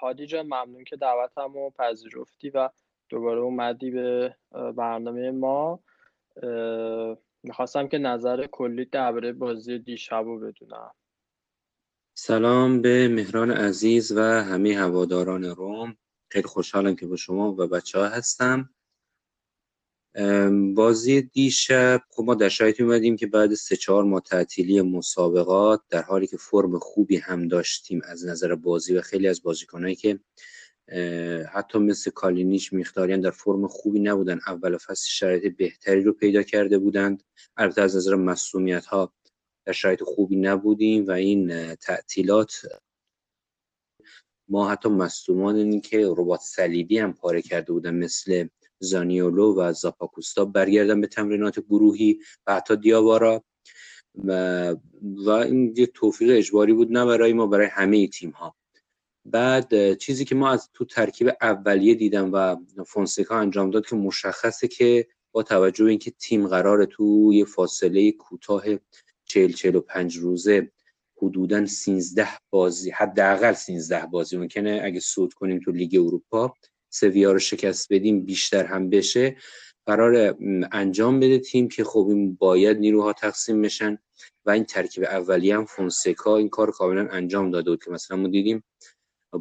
هادی جان ممنون که دعوتم رو پذیرفتی و دوباره اومدی به برنامه ما. می‌خواستم که نظر کلی درباره بازی دیشب رو بدونم. سلام به مهران عزیز و همه هواداران روم. خیلی خوشحالم که با شما و بچه ها هستم. بازی دیشب خب ما در شرایطی اومدیم که بعد سه چهار ماه تعطیلی مسابقات در حالی که فرم خوبی هم داشتیم از نظر بازی و خیلی از بازیکنهایی که حتی مثل کالینیچ میختاریان در فرم خوبی نبودن اول فصل شرایط بهتری رو پیدا کرده بودند. البته از نظر مسئولیت ها در شرایط خوبی نبودیم و این تعطیلات ما حتی مصدومان که ربات صلیبی هم پاره کرده بودن مثل زانیولو و زاپاکوستا برگردن به تمرینات گروهی و حتی دیاوارا. و, و این یه توفیق اجباری بود نه برای ما برای همه تیم ها بعد چیزی که ما از تو ترکیب اولیه دیدم و فونسکا انجام داد که مشخصه که با توجه به اینکه تیم قرار تو یه فاصله کوتاه 40 45 روزه حدودا 13 بازی حداقل 13 بازی ممکنه اگه صعود کنیم تو لیگ اروپا سویا رو شکست بدیم بیشتر هم بشه قرار انجام بده تیم که خب این باید نیروها تقسیم بشن و این ترکیب اولیه هم فونسکا این کار کاملا انجام داده بود که مثلا ما دیدیم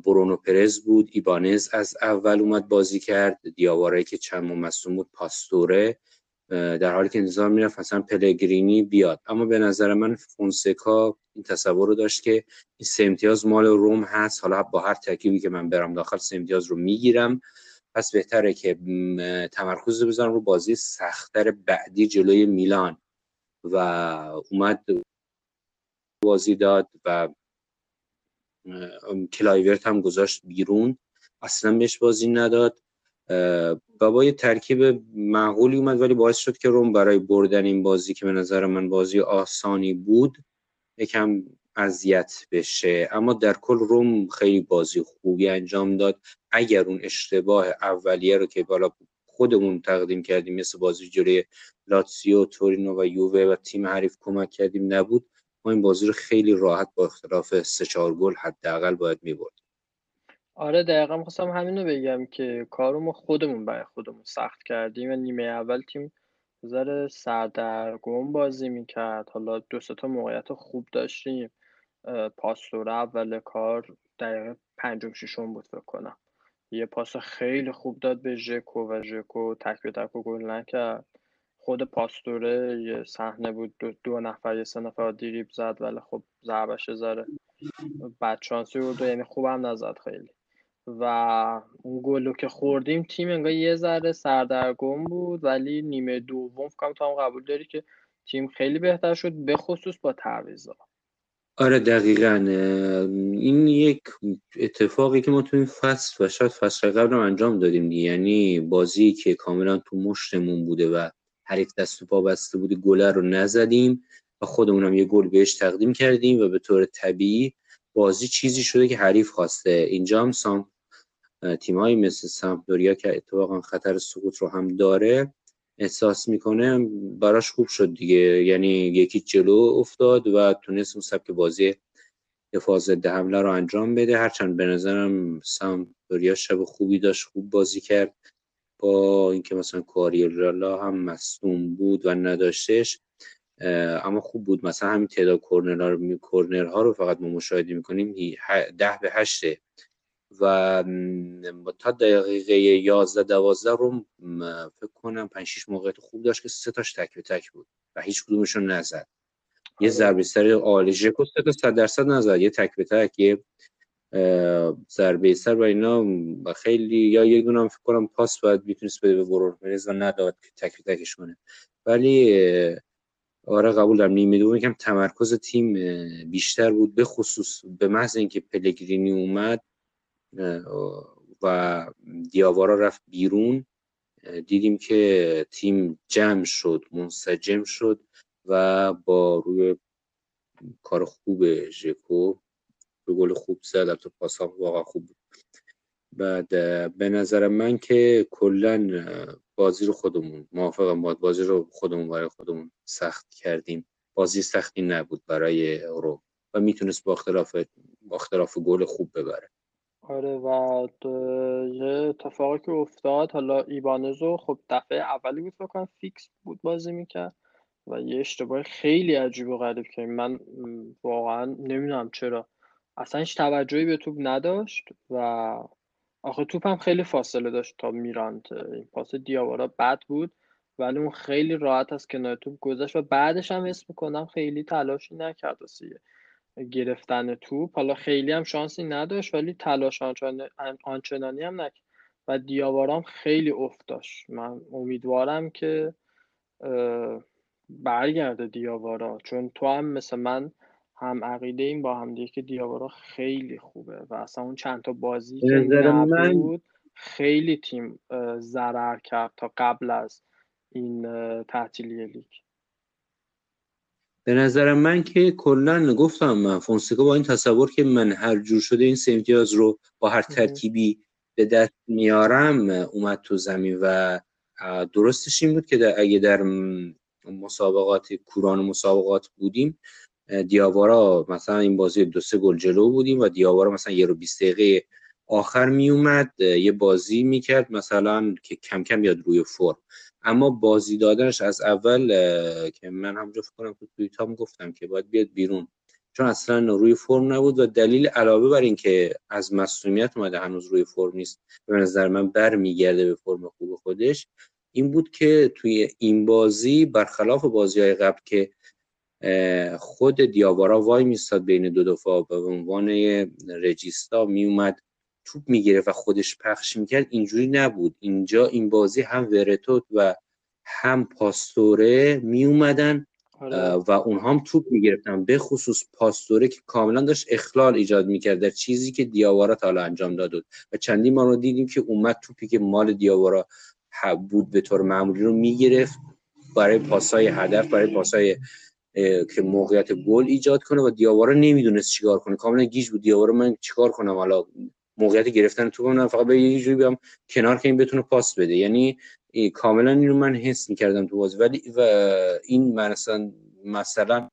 برونو پرز بود ایبانز از اول اومد بازی کرد دیاواره که چند مصوم بود پاستوره در حالی که انتظار می‌رفت مثلا پلگرینی بیاد. اما به نظر من فونسکا این تصور رو داشت که این سه امتیاز مال روم هست. حالا با هر ترکیبی که من برم داخل سه امتیاز رو می‌گیرم. پس بهتره که تمرکز بزنم رو بازی سختتر بعدی جلوی میلان. و اومد بازی داد و کلایورت هم گذاشت بیرون. اصلا بهش بازی نداد. و با یه ترکیب معقولی اومد ولی باعث شد که روم برای بردن این بازی که به نظر من بازی آسانی بود یکم اذیت بشه. اما در کل روم خیلی بازی خوبی انجام داد. اگر اون اشتباه اولیه رو که بالا خودمون تقدیم کردیم مثل بازی جلوی لاتسیو تورینو و یووه و تیم حریف کمک کردیم نبود. ما این بازی رو خیلی راحت با اختلاف سه چهار گل حداقل باید می‌برد آره دقیقا می‌خواستم همین رو بگم که کارو ما خودمون برای خودمون سخت کردیم. و نیمه اول تیم ذره سردرگم بازی می‌کرد. حالا دو تا موقعیت خوب داشتیم. پاسور اول کار دقیقه پنجم ششم بود فکر کنم. یه پاس خیلی خوب داد به ژکو و ژکو تک به تک و گل نکرد. خود پاستوره یه صحنه بود. دو, دو نفر یه سه نفر دیریب زد ولی خب ضربش زاره بد شانسی بود یعنی خوبم نزد خیلی. و اون گلو که خوردیم تیم انگار یه ذره سردرگم بود ولی نیمه دوم فکرم تو هم قبول داری که تیم خیلی بهتر شد به خصوص با تعویضا آره دقیقا. این یک اتفاقی که ما تو این فصل و شاید فصل قبل هم انجام دادیم یعنی بازی که کاملا تو مشتمون بوده و حریف دست و پا بسته بوده گله رو نزدیم و خودمونم یه گل بهش تقدیم کردیم و به طور طبیعی بازی چیزی شده که حریف خواسته. اینجا هم سام تیمایی مثل سمپدوریا که اتفاقا خطر سقوط رو هم داره احساس می‌کنه براش خوب شد دیگه. یعنی یکی جلو افتاد و تونست اون سبک بازی دفاع ضد حمله رو انجام بده. هرچند به نظرم سمپدوریا شب خوبی داشت خوب بازی کرد. با اینکه مثلا کاریلا هم مصوم بود و نداشتش اما خوب بود. مثلا همین تعداد کورنرها رو رو فقط ما مشاهده می‌کنیم ده به هشته. و تا دقیقه 11 12 رو فکر کنم 5 6 موقعیت خوب داشت که سه تاش تک به تک بود و هیچ کدومشون نزد یه آره. ضربه سر عالی ژکو سه تا 100 درصد نزد یه تک به تک یه ضربه سر و اینا خیلی یا یک دونه هم فکر کنم پاس باید می‌تونست بده به برون و نداد که تک به تکش کنه ولی آره قبول دارم نیمه دوم یکم تمرکز تیم بیشتر بود به خصوص به محض اینکه پلگرینی اومد و دیاوارا رفت بیرون. دیدیم که تیم جمع شد منسجم شد و با روی کار خوب ژکو به گل خوب زد. تو پاس واقعا خوب بود. بعد به نظر من که کلا بازی رو خودمون موافقم با بازی رو خودمون برای خودمون سخت کردیم. بازی سختی نبود برای رو و می‌تونست با اختلاف با اختلاف گل خوب ببره. آره و یه اتفاقی که افتاد حالا ایبانزو خب دفعه اولی بود فکر فیکس بود بازی می‌کرد و یه اشتباه خیلی عجیب و غریب که من واقعا نمی‌دونم چرا. اصلا هیچ توجهی به توپ نداشت و آخه توپ هم خیلی فاصله داشت تا میرانت این پاس دیاوارا بد بود ولی اون خیلی راحت از کنار توپ گذشت و بعدش هم حس می‌کنم خیلی تلاشی نکرد واسه گرفتن توپ حالا خیلی هم شانسی نداشت ولی تلاش آنچنانی, هم نکرد. و دیاوارام خیلی افت داشت. من امیدوارم که برگرده دیاوارا. چون تو هم مثل من هم عقیده این با هم دیگه که دیاوارا خیلی خوبه. و اصلا اون چند تا بازی که من نبود خیلی تیم ضرر کرد تا قبل از این تعطیلی لیگ. به نظر من که کلا گفتم من فونسکا با این تصور که من هر جور شده این سه امتیاز رو با هر. ترکیبی به دست میارم اومد تو زمین و درستش این بود که در اگه در مسابقات کوران مسابقات بودیم دیاوارا مثلا این بازی دو سه گل جلو بودیم و دیاوارا مثلا یه رو 20 دقیقه آخر میومد یه بازی می‌کرد مثلا که کم کم بیاد روی فرم اما بازی دادنش از اول که من همونجا فکر کنم تو توییتام گفتم که باید بیاد بیرون. چون اصلا روی فرم نبود و دلیل علاوه بر این که از مصونیت اومده هنوز روی فرم نیست به نظر من برمیگرده به فرم خوب خودش این بود که توی این بازی برخلاف بازی های قبل که خود دیاوارا وای میستاد بین دو دفاع و به عنوان رجیستا میومد توپ می‌گرفت و خودش پخش می‌کرد اینجوری نبود. اینجا این بازی هم ورتوت و هم پاستوره میومدن آره. و اونها هم توپ می‌گرفتن. به خصوص پاستوره که کاملا داشت اخلال ایجاد می‌کرد در چیزی که دیاوارا تا حالا انجام داد. بود. و چندین بار رو دیدیم که اومد توپی که مال دیاوارا بود به طور معمولی رو می‌گرفت برای پاسای هدف برای پاسای که موقعیت گل ایجاد کنه و دیاوارا نمی‌دونست چیکار کنه. کاملا گیج بود. دیاوارا من چیکار کنم حالا؟ موقعیت گرفتن توپ من فقط به یه جوری بیام کنار که این بتونه پاس بده. یعنی کاملا این رو من حس می‌کردم تو بازی. ولی و این مثلا مثلا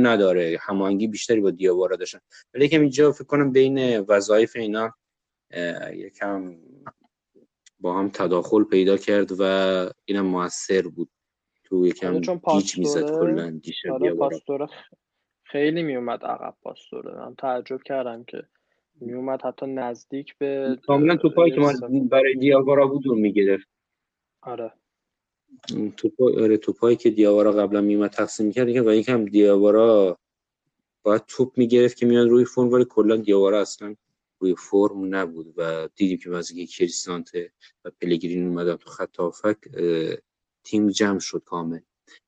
نداره. هماهنگی بیشتری با دیاوارا داشتن. ولی یکم اینجا فکر کنم بین وظایف اینا یکم با هم تداخل پیدا کرد و اینم موثر بود. تو آره یکم چون گیج می‌زد کلا دیشب آره خیلی میومد عقب پاستوره. من تعجب کردم که میومد حتی نزدیک به کاملا اه، توپایی یه که ما برای دیاوارا بود رو می‌گرفت. آره. توپا آره توپایی که دیاوارا قبلا میومد تقسیم می‌کرد و یکم دیاوارا باید توپ می‌گرفت که میاد روی فرم ولی کلا دیاوارا اصلا روی فرم نبود و دیدیم که واسه کریستانته و پلگرین اومدن تو خط تیم جمع شد کامل.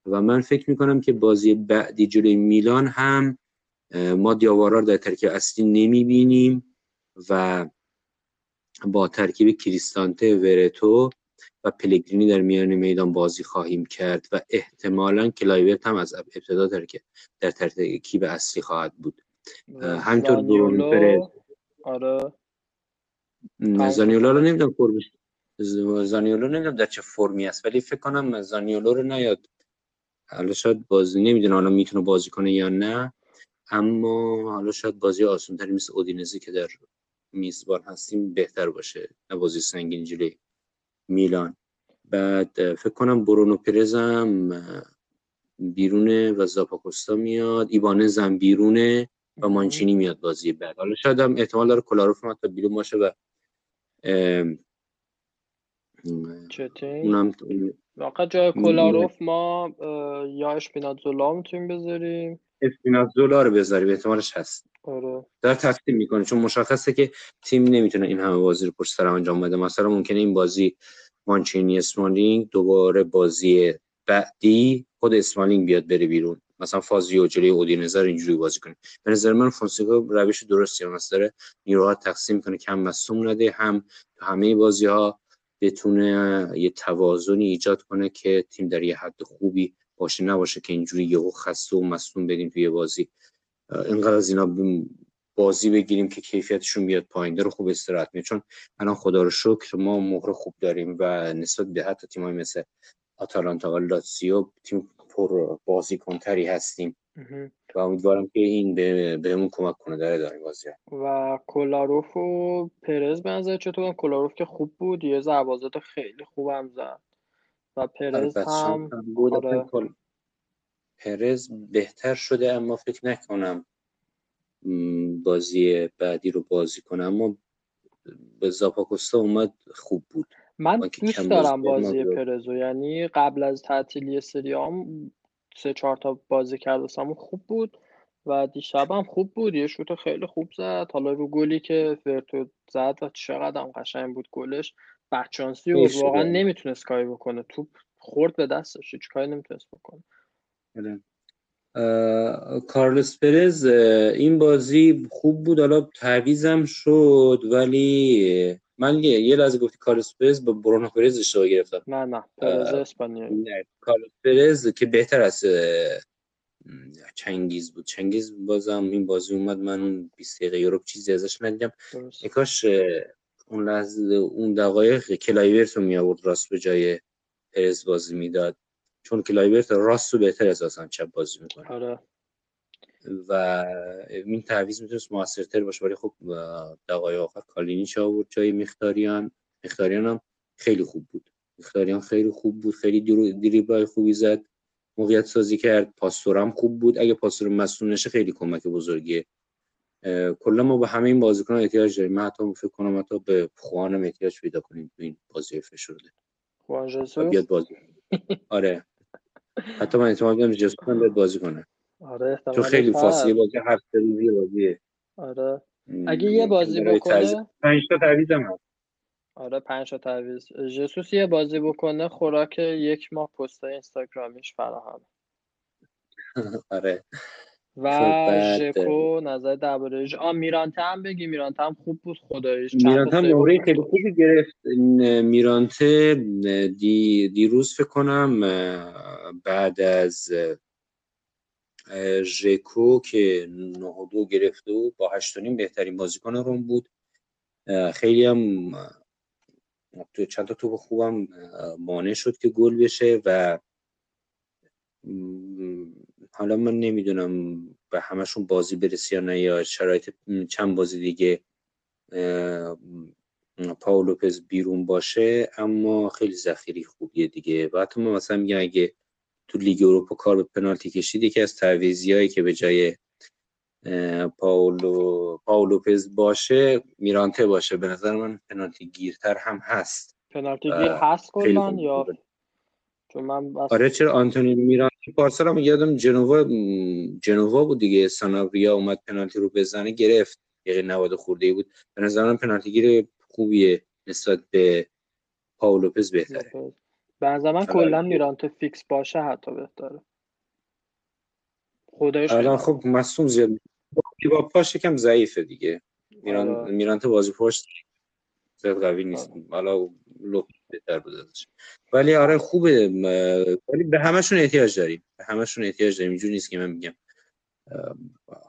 و من فکر می‌کنم که بازی بعدی جلوی میلان هم ما دیاوارا رو در ترکیب اصلی نمی‌بینیم و با ترکیب کریستانته ورتو و پلگرینی در میان میدان بازی خواهیم کرد و احتمالا کلایورت هم از ابتدا در در ترکیب اصلی خواهد بود. همینطور برونو پرز آره. شد زانیولا رو نمی‌دونم فرمش زانیولو نمی‌دونم در چه فرمی است ولی فکر کنم زانیولو رو نیاد. حالا شاید بازی نمی‌دونه حالا می‌تونه بازی کنه یا نه. اما حالا شاید بازی آسان تری مثل اودینزی که در میزبان هستیم بهتر باشه. نه بازی سنگین جلوی میلان. بعد فکر کنم برونو پرز هم اه، بیرونه و زاپاکوستا میاد. ایبانز هم بیرونه و. مانچینی میاد بازی بعد. حالا شاید هم احتمال داره کلاروف هم حتی بیرون باشه و اونم واقعا جای کولاروف ما یا اشپیناتزولا می‌تونیم بذاریم. اسپینازولا رو بذاریم احتمالش هست. آره. داره تقسیم می‌کنه چون مشخصه که تیم نمی‌تونه این همه بازی رو پشت سر انجام بده. مثلا ممکنه این بازی مانچینی اسمالینگ دوباره بازی بعدی خود اسمالینگ بیاد بره بیرون. مثلا فازیو جلوی اودینزه رو اینجوری بازی کنه. به نظر من فونسیکا روش درستی هم داره نیروها تقسیم کنه کم مصوم نده هم تو همه بازی ها بتونه یه توازنی ایجاد کنه که تیم در یه حد خوبی باشه نباشه که اینجوری یهو خسته و مصوم بدیم توی بازی. اینقدر از اینا بازی بگیریم که کیفیتشون بیاد پایین. رو خوب استراحت میده چون الان خدا رو شکر ما مهر خوب داریم و نسبت به حتی تیمای مثل آتالانتا و لاتسیو تیم پر بازیکنتری هستیم. مهم. و امیدوارم که این به بهمون کمک کنه. در ادامه بازی و کولاروف و پرز به نظر چطور؟ کولاروف که خوب بود. یه ضربازات خیلی خوبم زد. و پرز هم آره. پرز بهتر شده اما فکر نکنم بازی بعدی رو بازی کنه. اما به زاپاکوستا اومد خوب بود. من دوست دارم بازی پرزو. یعنی قبل از تعطیلی سریام سه چهار تا بازی کرد واسمون خوب بود و دیشب هم خوب بود. یه شوت خیلی خوب زد. حالا رو گلی که ورتو زد و چقدر هم قشنگ بود گلش. حیف شد واقعا. نمی‌تونست کاری بکنه. توپ خورد به دستش. هیچ کاری نمی‌تونست بکنه. آره. اه، کارلوس پرز این بازی خوب بود. حالا تعویزم شد ولی من یه, یه لحظه گفتی کارلوس پرز با برونو پرز اشتباه گرفتم. نه نه. پرز اسپانیایی. نه، کارلوس پرز که بهتر از چنگیز بود. چنگیز بازم این بازی اومد. من اون 20 دقیقه یوروپ چیزی ازش ندیدم. کاش اون لحظه اون دقایق کلایورت رو می آورد راست به جای پرز بازی می‌داد. چون کلایورت راست رو بهتر اساسا چپ بازی می‌کنه. آره. و این تعویض می‌تونست موثرتر باشه ولی خب دقایق آخر کالینیچ آورد جای مخیتاریان. مخیتاریان هم خیلی خوب بود. مخیتاریان خیلی خوب بود خیلی دریبلای خوبی زد موقعیت سازی کرد. پاستور هم خوب بود. اگه پاستور مصدوم نشه خیلی کمک بزرگیه. کلا ما به همه این بازیکنان احتیاج داریم. من حتی فکر کنم حتی به خوانم احتیاج پیدا کنیم تو این بازی فشرده. بیاد بازی آره. حتی من اعتماد دارم جسوس هم بیاد بازی کنه. آره چون احتمالش خیلی فاصله بازی هفت روزی بازیه. آره. اگه یه بازی تعویض بکنه؟ پنج تا تعویض هم هست. آره پنج تا تعویض. ژسوس یه بازی بکنه خوراک یک ماه پست اینستاگرامیش فراهم. آره. و خب بعد ژکو نظر درباره ژ- آ میرانته هم بگی میرانته هم خوب بود تا میرانته هم نمره خیلی خوبی گرفت. میرانته دی دیروز فکر کنم بعد از ژکو که 9 و دو گرفته بود با 8 و نیم بهترین بازیکن روم بود. خیلی هم تو چند تا توپ خوبم مانع شد که گل بشه و حالا من نمی‌دونم به همشون بازی برسی یا نه یا شرایط چند بازی دیگه اه، م، پاو لوپز بیرون باشه اما خیلی ذخیره خوبیه دیگه. و حتی من مثلا میگم اگه تو لیگ اروپا کار به پنالتی کشید یکی از تعویضیایی که به جای پاولو پاو لوپز باشه میرانته باشه. به نظر من پنالتی گیرتر هم هست. پنالتی گیر هست خیلی کلا خوب یا. چون من آره چرا آنتونی میرانتی پارسال هم یادم جنوا جنوا بود دیگه. سانابریا اومد پنالتی رو بزنه گرفت. دقیقه 90 خورده ای بود. به نظر من پنالتی گیر خوبیه نسبت به پاو لوپز بهتره. به نظر من حالا کلا میرانته فیکس باشه حتی بهتره. خدایش خیلی الان خب مصوم زیاد با پاش یکم ضعیفه دیگه. میران آره. میرانته بازی پشت زیاد قوی نیست. آره. حالا لوپ بهتر بود ازش. ولی آره خوبه ولی به همشون احتیاج داریم. به همشون احتیاج داریم. اینجوری نیست که من میگم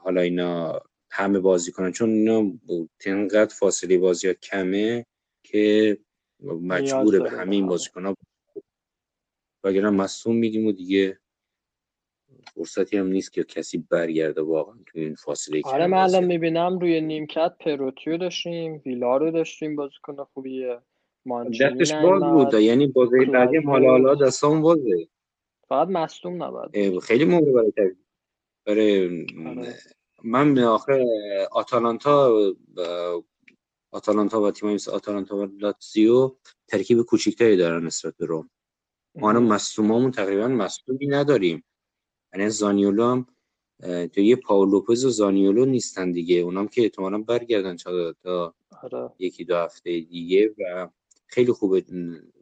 حالا اینا همه بازی کنن. چون اینا تنقدر فاصله بازی ها کمه که مجبوره به همه این. بازیکن ها وگرنه مصوم میدیم و دیگه فرصتی هم نیست که کسی برگرده واقعا تو این فاصله آره من الان بازی می‌بینم روی نیمکت پروتیو داشتیم ویلا رو داشتیم بازیکن خوبیه. دستش باز بود یعنی بازی بعدی حالا حالا. دستام بازه فقط مصدوم باشه. خیلی موقع برای. برای آره. من آخه آتالانتا آتالانتا و تیم مثل آتالانتا و لاتزیو ترکیب کوچیکتری دارن نسبت به روم ما الان مصدومامون تقریبا مصدومی نداریم یعنی زانیولو هم تو یه پاول لوپز و زانیولو نیستن دیگه اونام که احتمالاً برگردن تا تا آره یکی دو هفته دیگه و خیلی خوبه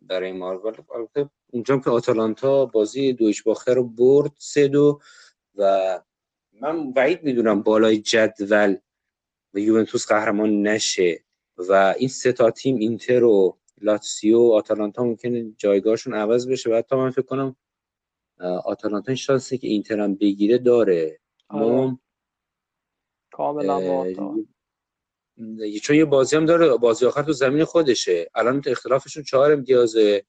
برای ما. البته اونجا که آتالانتا بازی دویش باخته رو برد سه دو و من بعید می‌دونم بالای جدول و یوونتوس قهرمان نشه و این سه تا تیم اینتر و لاتسیو و آتالانتا ممکنه جایگاهشون عوض بشه. و حتی من فکر کنم آتالانتا این شانسی که اینتر هم بگیره داره. آره. ما کاملا چون یه بازی هم داره بازی آخر تو زمین خودشه. الان اختلافشون چهار امتیازه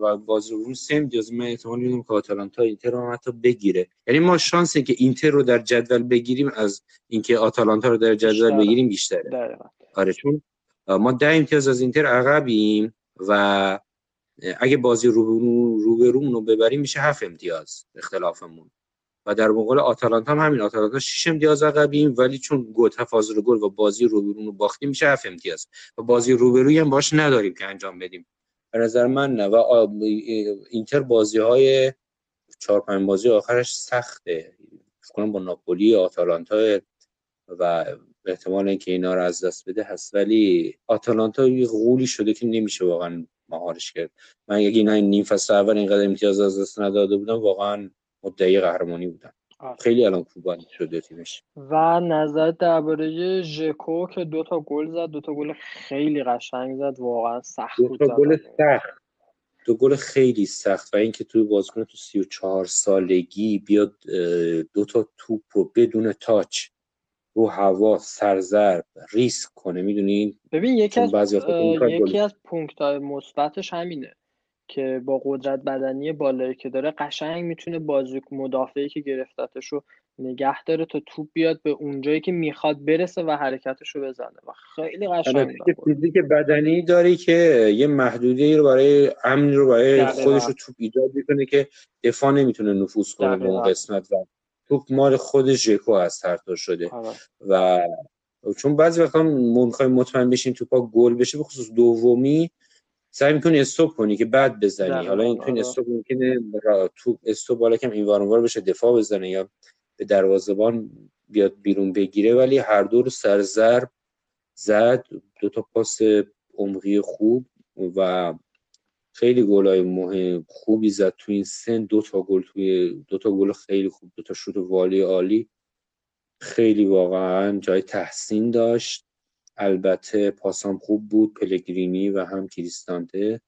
و بازی رو سه امتیاز. من احتمال می‌دونم که آتالانتا اینتر رو هم حتی بگیره. یعنی ما شانسی که اینتر رو در جدول بگیریم از اینکه آتالانتا رو در جدول. بگیریم بیشتره. دقیقا. آره چون ما ده امتیاز از اینتر عقبیم و اگه بازی رو روبرومون رو ببریم میشه هفت امتیاز اختلافمون. و در مقابل آتالانتا هم همین. آتالانتا 6 امتیاز عقبیم ولی چون گل تفاضل گل و بازی روبرو رو باختیم میشه 7 امتیاز. و بازی روبروی هم باش نداریم که انجام بدیم. به نظر من نه. و اینتر بازی های 4 5 بازی آخرش سخته. فکر کنم با ناپولی آتالانتا و احتمال اینکه اینا رو از دست بده هست. ولی آتالانتا یه غولی شده که نمیشه واقعا مهارش کرد. من اگه اینا این نیم فصل اول اینقدر امتیاز از دست نداده بودم واقعا مدعی قهرمانی بودن. آه. خیلی الان خوبانی شده تیمش. و نظر درباره ژکو که دو تا گل زد دو تا گل خیلی قشنگ زد واقعا سخت دو تا گل سخت. دو گل خیلی سخت و اینکه توی بازیکن تو 34 سالگی بیاد دو تا توپ رو بدون تاچ رو هوا سرزرب ریسک کنه می‌دونین ببین یکی از یکی از پونکت مثبتش همینه. که با قدرت بدنی بالایی که داره قشنگ می‌تونه بازی مدافعی که گرفتتش رو نگه داره تا توپ بیاد به اونجایی که می‌خواد برسه و حرکتش رو بزنه و خیلی قشنگ فیزیک بدنی داری که یه محدودی رو برای امنی رو برای خودش رو توپ ایجاد می‌کنه که دفاع نمی‌تونه نفوذ کنه به اون قسمت و توپ مال خود ژکو از طرف شده. آره. و چون بعضی وقتا می‌خوایم مطمئن بشیم توپا گل بشه به خصوص دومی سعی می‌کنی استوب کنی که بعد بزنی. حالا این تو استوب ممکنه تو استوب بالا کم این وارنوار بشه دفاع بزنه یا به دروازه‌بان بیاد بیرون بگیره ولی هر دو رو سرزرب زد. دو تا پاس عمقی خوب و خیلی گلای مهم خوبی زد تو این سن. دو تا گل توی دو تا گل خیلی خوب دو تا شوت والی عالی. خیلی واقعا جای تحسین داشت. البته پاسام خوب بود پلگرینی و هم کریستانته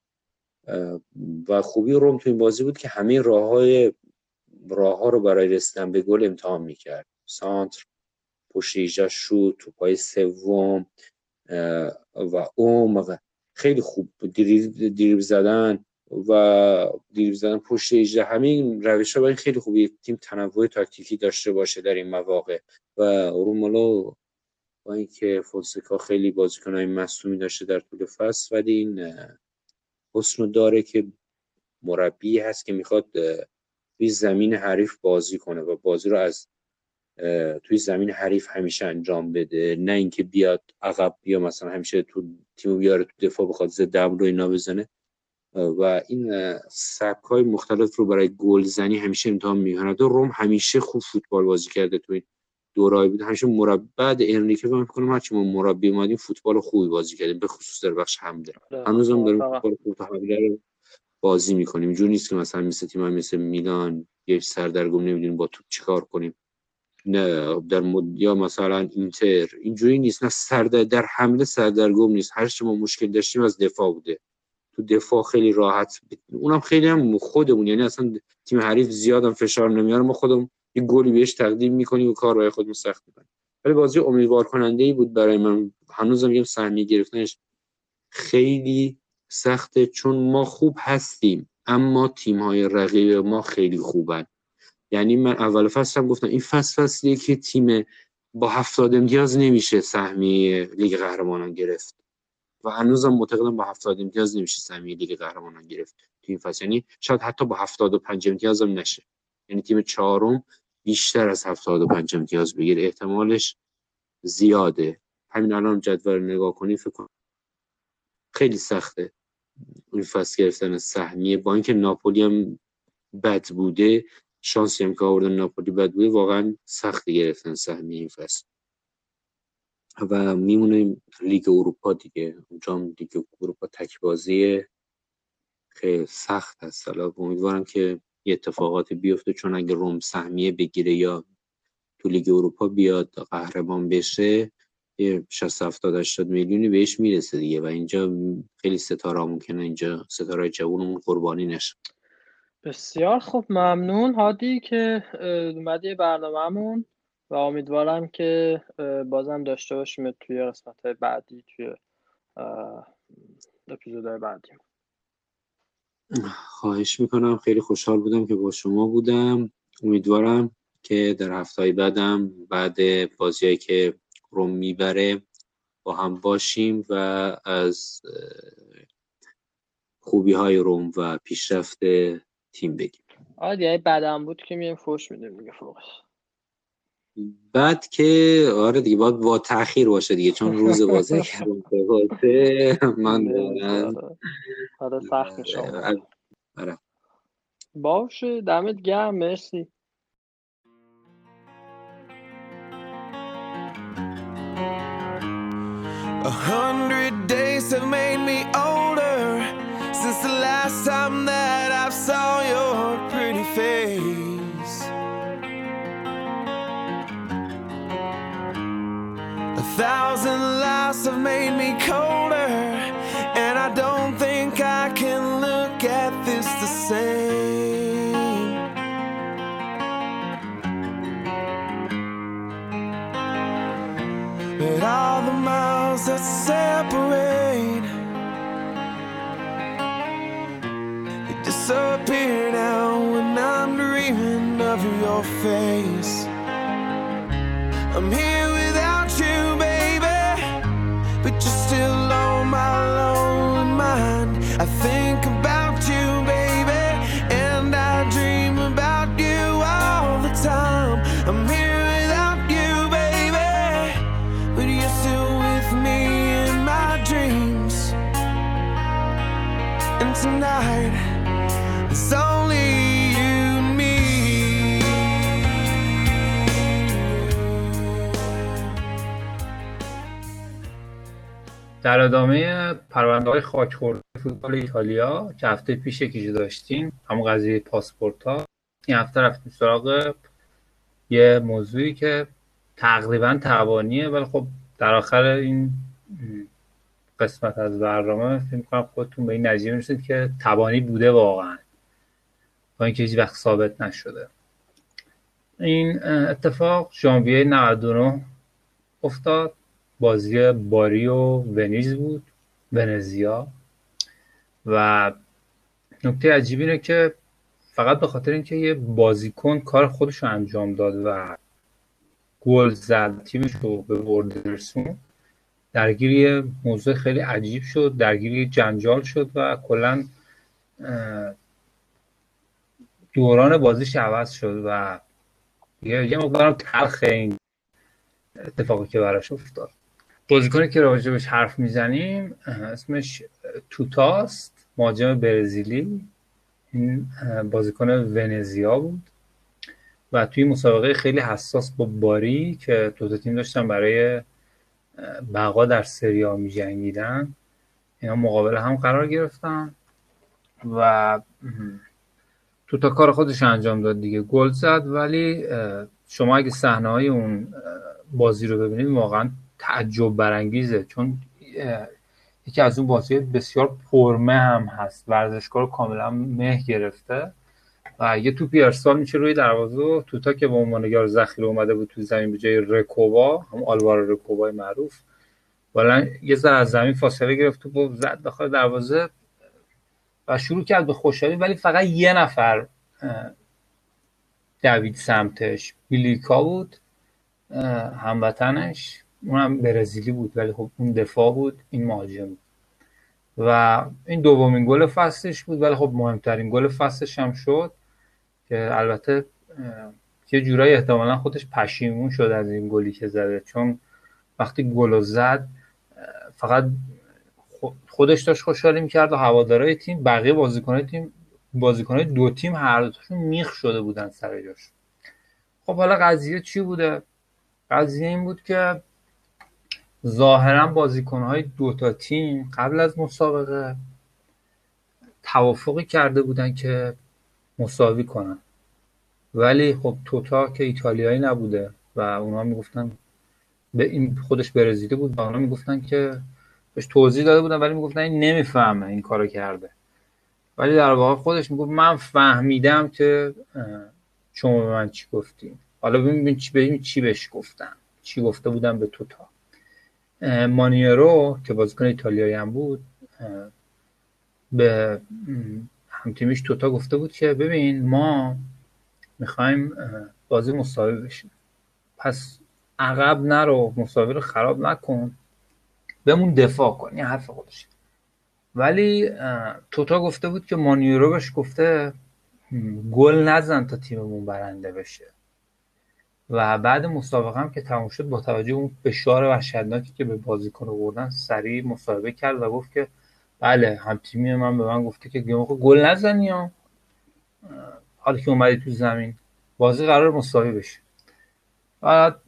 و خوبی روم تو این بازی بود که همه راه های راه ها رو برای رسیدن به گل امتحان می‌کرد. سانتر پشت ایجا شد تو پای سوم و اوم خیلی خوب دیریب زدن و دیریب زدن پشت ایجا همین روش ها خیلی خوبی تیم تنوع تاکتیکی داشته باشه در این مواقع. و رومالو با اینکه فونسکا خیلی بازیکنهای مصومی داشته در طول فصل ولی این حسن داره که مربی هست که می‌خواد توی زمین حریف بازی کنه و بازی رو از توی زمین حریف همیشه انجام بده. نه اینکه بیاد عقب بیا مثلا همیشه تو تیم بیاره تو دفاع بخواد زد رو اینا بزنه. و این سبک های مختلف رو برای گلزنی همیشه امتحان می‌کنه. روم همیشه خوب فوتبال بازی کرده تو این دورای بود. همیشه مربی بعد انریکه فکر کنم هرچی ما مربی اومدیم فوتبال خوبی بازی کردیم. به خصوص در بخش حمله. آره. هنوزم داریم فوتبال خوب رو بازی می‌کنیم. اینجوری نیست که مثلا مثل تیم مثل میلان یه سردرگم نمی‌دونیم با توپ چیکار کنیم. نه در مد... یا مثلا اینتر. اینجوری نیست. نه سرد در حمله سردرگم نیست. هر چی ما مشکل داشتیم از دفاع بوده. تو دفاع خیلی راحت اونم خیلی هم خودمون. یعنی اصلا تیم حریف زیاد هم فشار نمیاره. ما خودمون یه گلی بهش تقدیم می‌کنی و کار برای خودمون سخت می‌کنی. ولی بازی امیدوار کننده ای بود برای من. هنوزم میگم سهمیه گرفتنش خیلی سخته چون ما خوب هستیم اما تیم های رقیب ما خیلی خوبن. یعنی من اول فصل هم گفتم این فصل فصلیه که تیم با هفتاد امتیاز نمیشه سهمیه لیگ قهرمانان گرفت. و هنوزم معتقدم با هفتاد امتیاز نمیشه سهمیه لیگ قهرمانان گرفت تو این فصل. یعنی شاید حتی با هفتاد و پنج امتیاز هم نشه. یعنی تیم چهارم بیشتر از 75 امتیاز بگیره. احتمالش زیاده. همین الان جدول نگاه کنی فکر کن خیلی سخته. این فصل گرفتن سهمیه. با اینکه ناپولی هم بد بوده شانسی هم که آوردن ناپولی بد بوده واقعا سخت گرفتن سهمیه این فصل. و میمونه لیگ اروپا دیگه. اونجا هم لیگ اروپا تکبازی خیلی سخت هست. حالا امیدوارم که یه اتفاقاتی بیفته چون اگه روم سهمیه بگیره یا تو لیگ اروپا بیاد قهرمان بشه یه 60 70 80 میلیونی بهش می‌رسه دیگه و اینجا خیلی ستاره ممکنه اینجا ستاره جوونمون قربانی نشه. بسیار خوب ممنون. هادی که اومدی برنامهمون و امیدوارم که بازم داشته باشیم توی قسمت بعدی توی اپیزودهای بعدی. خواهش می‌کنم. خیلی خوشحال بودم که با شما بودم. امیدوارم که در هفته بعدم بعد بازیایی که روم می‌بره با هم باشیم و از خوبی های روم و پیشرفت تیم بگیم. یعنی بعدم بود که میایم فوش میدیم دیگه فوقش. بعد که آره دیگه باید با تاخیر باشه دیگه چون روز بازی کردم من آره. آره سخت میشه. آره. باشه دمت گرم مرسی. A hundred days have made me older since the last time that در ادامه پرونده های خاک فوتبال ایتالیا که هفته پیش یکیشو داشتیم همون قضیه پاسپورت ها این هفته رفتیم سراغ یه موضوعی که تقریبا توانیه ولی خب در آخر این قسمت از برنامه فکر کنم خودتون به این نتیجه می‌رسید که توانی بوده واقعا با اینکه هیچ وقت ثابت نشده. این اتفاق ژانویه 99 افتاد. بازی باری و ونیز بود ونزیا. و نکته عجیب اینه که فقط به خاطر اینکه یه بازیکن کار خودش رو انجام داد و گل زد تیمش رو به برد رسون درگیر یه موضوع خیلی عجیب شد درگیر جنجال شد و کلا دوران بازیش عوض شد و یه یه مقدارم تلخ این اتفاقی که براش افتاد. بازیکنی که راجبش حرف می‌زنیم اسمش توتاست مهاجم برزیلی. این بازیکن ونزیا بود. و توی مسابقه خیلی حساس با باری که دو تیم داشتن برای بقا در سریا می جنگیدن اینا مقابل هم قرار گرفتن و تو تا کار خودش انجام داد دیگه. گل زد ولی شما اگه صحنه های اون بازی رو ببینید واقعا تعجب برانگیزه. چون یکی از اون بازی بسیار پرمه هم هست. ورزشکار کاملا مه گرفته. و یه توپی ارسال میشه روی دروازه و توتا که به عنوان یار ذخیره اومده بود تو زمین به جای رکوبا هم آلوارو رکوبای معروف والا یه ذره از زمین فاصله گرفت تو زد داخل دروازه. و شروع کرد به خوشحالی ولی فقط یه نفر دوید سمتش. بیلیکا بود هموطنش. اونم برزیلی بود ولی خب اون دفاع بود این مهاجم و این دومین گل فصلش بود ولی خب مهمترین گل فصلش هم شد که البته یه جورایی احتمالا خودش پشیمون شد از این گلی که زده. چون وقتی گل زد فقط خودش داشت خوشحالی می‌کرد و هوادارهای تیم بقیه بازیکنهای تیم بازیکنهای دو تیم هر دوتاشون میخ شده بودن سر جاش. خب حالا قضیه چی بوده؟ قضیه این بود که ظاهرا بازیکنهای دو تا تیم قبل از مسابقه توافقی کرده بودن که مساوی کنن. ولی خب توتا که ایتالیایی نبوده و اونا می‌گفتن به این خودش برزیلی بود و اونا می‌گفتن که بهش توضیح داده بودن ولی می‌گفتن این نمی‌فهمه این کارو کرده. ولی در واقع خودش می‌گفت من فهمیدم که شما به من چی گفتیم حالا ببین چی ببین چی بهش گفتم چی گفته بودم به توتا. مانیرو که بازیکن ایتالیایی هم بود به همتیمیش توتا گفته بود که ببین ما می‌خوایم بازی مساوی بشیم پس عقب نرو مساوی رو خراب نکن. بمون دفاع کن این حرف خودش ولی توتا گفته بود که مانیورو بهش گفته گل نزن تا تیممون برنده بشه. و بعد مسابقه هم که تموم شد با توجه اون فشار وحشتناکی که به بازیکن بردن سریع مصاحبه کرد و گفت که بله هم تیمی من به من گفته که گل نزنی ها. حالا که اومدی تو زمین بازی قرار مساوی بشه. بعد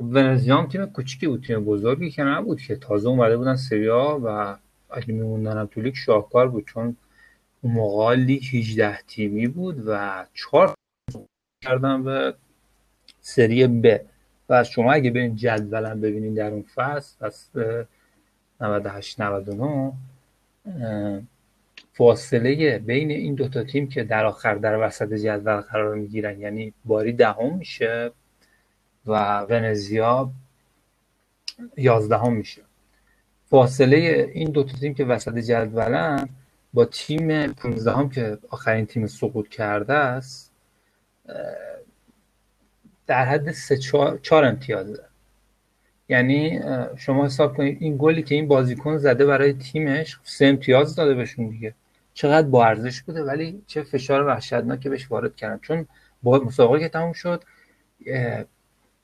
ونزیا تیم کوچیکی بود تیم بزرگی که نبود که تازه اومده بودن سریا و اگه میموندن هم تو لیگ شاهکار بود چون اون موقع لیگ 18 تیمی بود و چهار کردن به سری ب. و شما اگه برین جدولم ببینین در اون فصل فصل 98 99 فاصله بین این دوتا تیم که در آخر در وسط جدول قرار می‌گیرن یعنی باری دهم میشه و ونزیا یازدهم میشه. فاصله این دو تیم که وسط جدولن با تیم 15 هم که آخرین تیم سقوط کرده است در حد سه چهار, امتیازه یعنی شما حساب کنید این گلی که این بازیکن زده برای تیمش سه امتیاز داده بهشون دیگه. چقدر با ارزش بوده ولی چه فشار وحشتناکی بهش وارد کردن. چون با مسابقه که تموم شد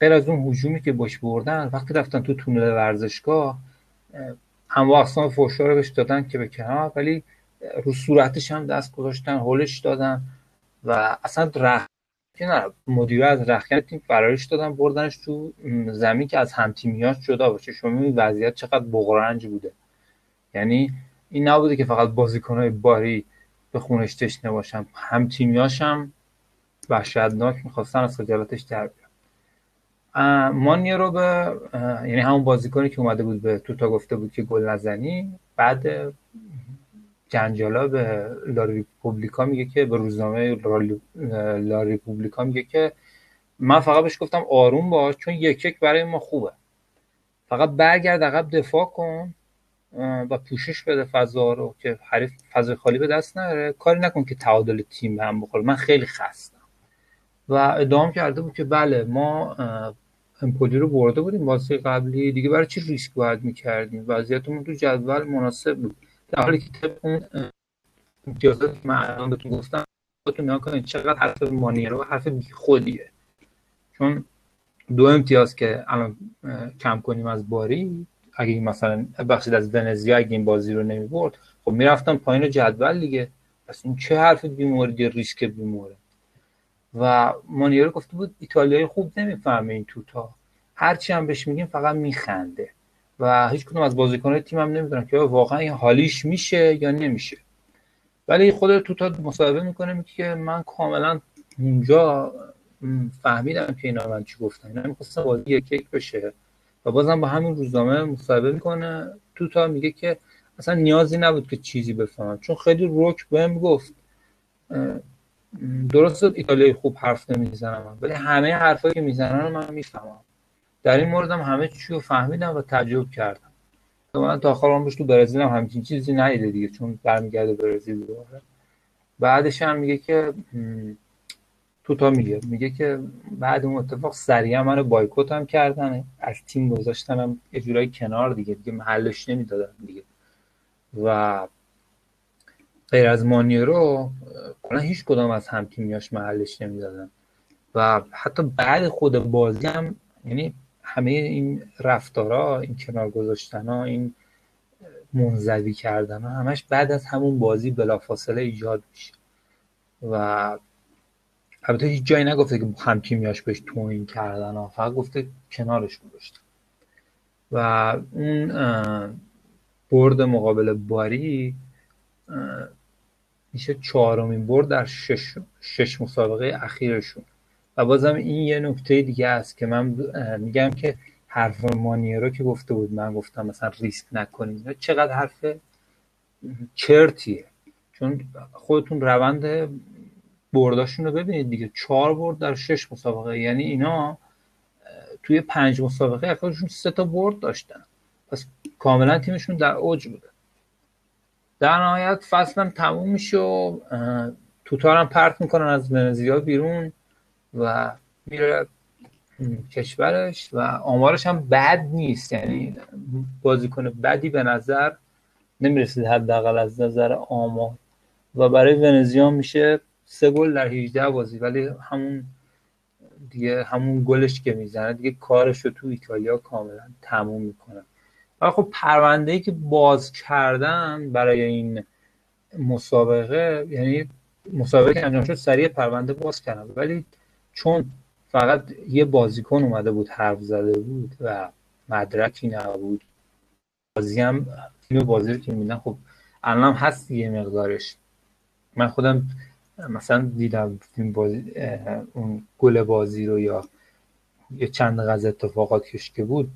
غیر از اون هجومی که باش بردن وقتی رفتن تو تونل ورزشگاه هم اقسام فوشا رو بهش دادن که به کنار ولی رو صورتش هم دست گذاشتن هولش دادن و اصلا رخ مدیر از رخکن تیم فرارش دادن بردنش تو زمین که از همتیمیاش جدا باشه شما می‌بینید وضعیت چقدر بغرنج بوده. یعنی این نبوده که فقط بازیکنهای باری به خونش تشنه باشن. همتیمیاش هم وحشتناک می‌خواستن از خجالتش در مانیه رو به یعنی همون بازیکنی که اومده بود به توتا گفته بود که گل نزنی بعد جنجالا به لاریپوبلیکا میگه که به روزنامه لاریپوبلیکا میگه که من فقط بهش گفتم آروم باش چون یک یک برای ما خوبه. فقط برگرد عقب دفاع کن و پوشش بده فضا رو که حریف فضای خالی به دست نره. کاری نکن که تعادل تیم هم بخوره. من خیلی خستم. و ادام کرده بود که بله ما امپولی رو برده بودیم بازی قبلی. دیگه برای چی ریسک باید می‌کردیم؟ وضعیتمون تو جدول مناسب بود. در حالی که طبق اون امتیازات که من الان بهتون گفتم خودتون نگاه کنید چقدر حرف مانیرو حرف خودیه چون دو امتیاز که الان کم کنیم از باری اگه مثلا بخشید از ونزیا اگه این بازی رو نمی برد خب می‌رفتم پایین جدول دیگه. پس این چه حرف بیموردی ریسک بیموره و مانیرو گفته بود ایتالیایی خوب نمی‌فهمه این توتا. هرچی هم بهش میگیم فقط میخنده. و هیچ کدوم از بازیکنان تیم هم نمی‌دونن که واقعا این حالیش میشه یا نمیشه. ولی خود توتا مصاحبه می‌کنه که من کاملا اونجا فهمیدم که اینا من چی گفتن. اینا می‌خواستن بازی یک یک بشه. و بازم با همین روزنامه مصاحبه می‌کنه. توتا میگه که اصلا نیازی نبود که چیزی بفهمم چون خیلی روک بهم گفت درست ایتالیایی خوب حرف نمی‌زنم ولی همه حرفایی که می‌زنن من می‌فهمم. در این موردم همه چی رو فهمیدم و تعجب کردم. من تا آخر عمرش تو برزیل هم همچین چیزی ندیده دیگه چون برمیگرده برزیل دوباره بعدش هم میگه که توتا میگه میگه که بعد اون اتفاق سریعا منو بایکوت هم کردن از تیم گذاشتنم یه جورایی کنار دیگه دیگه محلش نمی‌دادن دیگه. و غیر از مانیرو کلا هیچ کدام از هم تیمیاش محلش نمی‌دادن. و حتی بعد خود بازی هم یعنی همه این رفتارا این کنار گذاشتن این منزوی کردن ها همش بعد از همون بازی بلافاصله ایجاد میشه. و البته هیچ جایی نگفته که هم تیمیاش بهش توین کردن ها فقط گفته کنارش گذاشتن. و اون برد مقابل باری میشه چهارمین برد در شش, شش مسابقه اخیرشون. و بازم این یه نکته دیگه است که من میگم که حرف مانیرو که گفته بود من گفتم مثلا ریسک نکنیم چقدر حرف چرتیه. چون خودتون روند برداشون رو ببینید دیگه. چهار برد در شش مسابقه. یعنی اینا توی پنج مسابقه اخیرشون سه تا برد داشتن. پس کاملا تیمشون در اوج بوده. در نهایت فصلم تموم میشه و توتارم پرت می‌کنن از ونزیا بیرون. و میره کشورش و آمارش هم بد نیست. یعنی بازیکن بدی به نظر نمی‌رسید حداقل از نظر آمار. و برای ونزیا میشه سه گل در 18 بازی ولی همون دیگه همون گلش که می‌زنه دیگه کارش رو تو ایتالیا کاملا تموم می‌کنه. و خب پرونده ای که باز کردن برای این مسابقه یعنی مسابقه که انجام شد سریع پرونده باز کردن. ولی چون فقط یه بازیکن اومده بود حرف زده بود و مدرکی نبود. بازی هم تیم بازی رو که میدن. خب الان هست یه مقدارش. من خودم مثلا دیدم فیلم بازی اون گل بازی رو یا یه چند غز اتفاقات که بود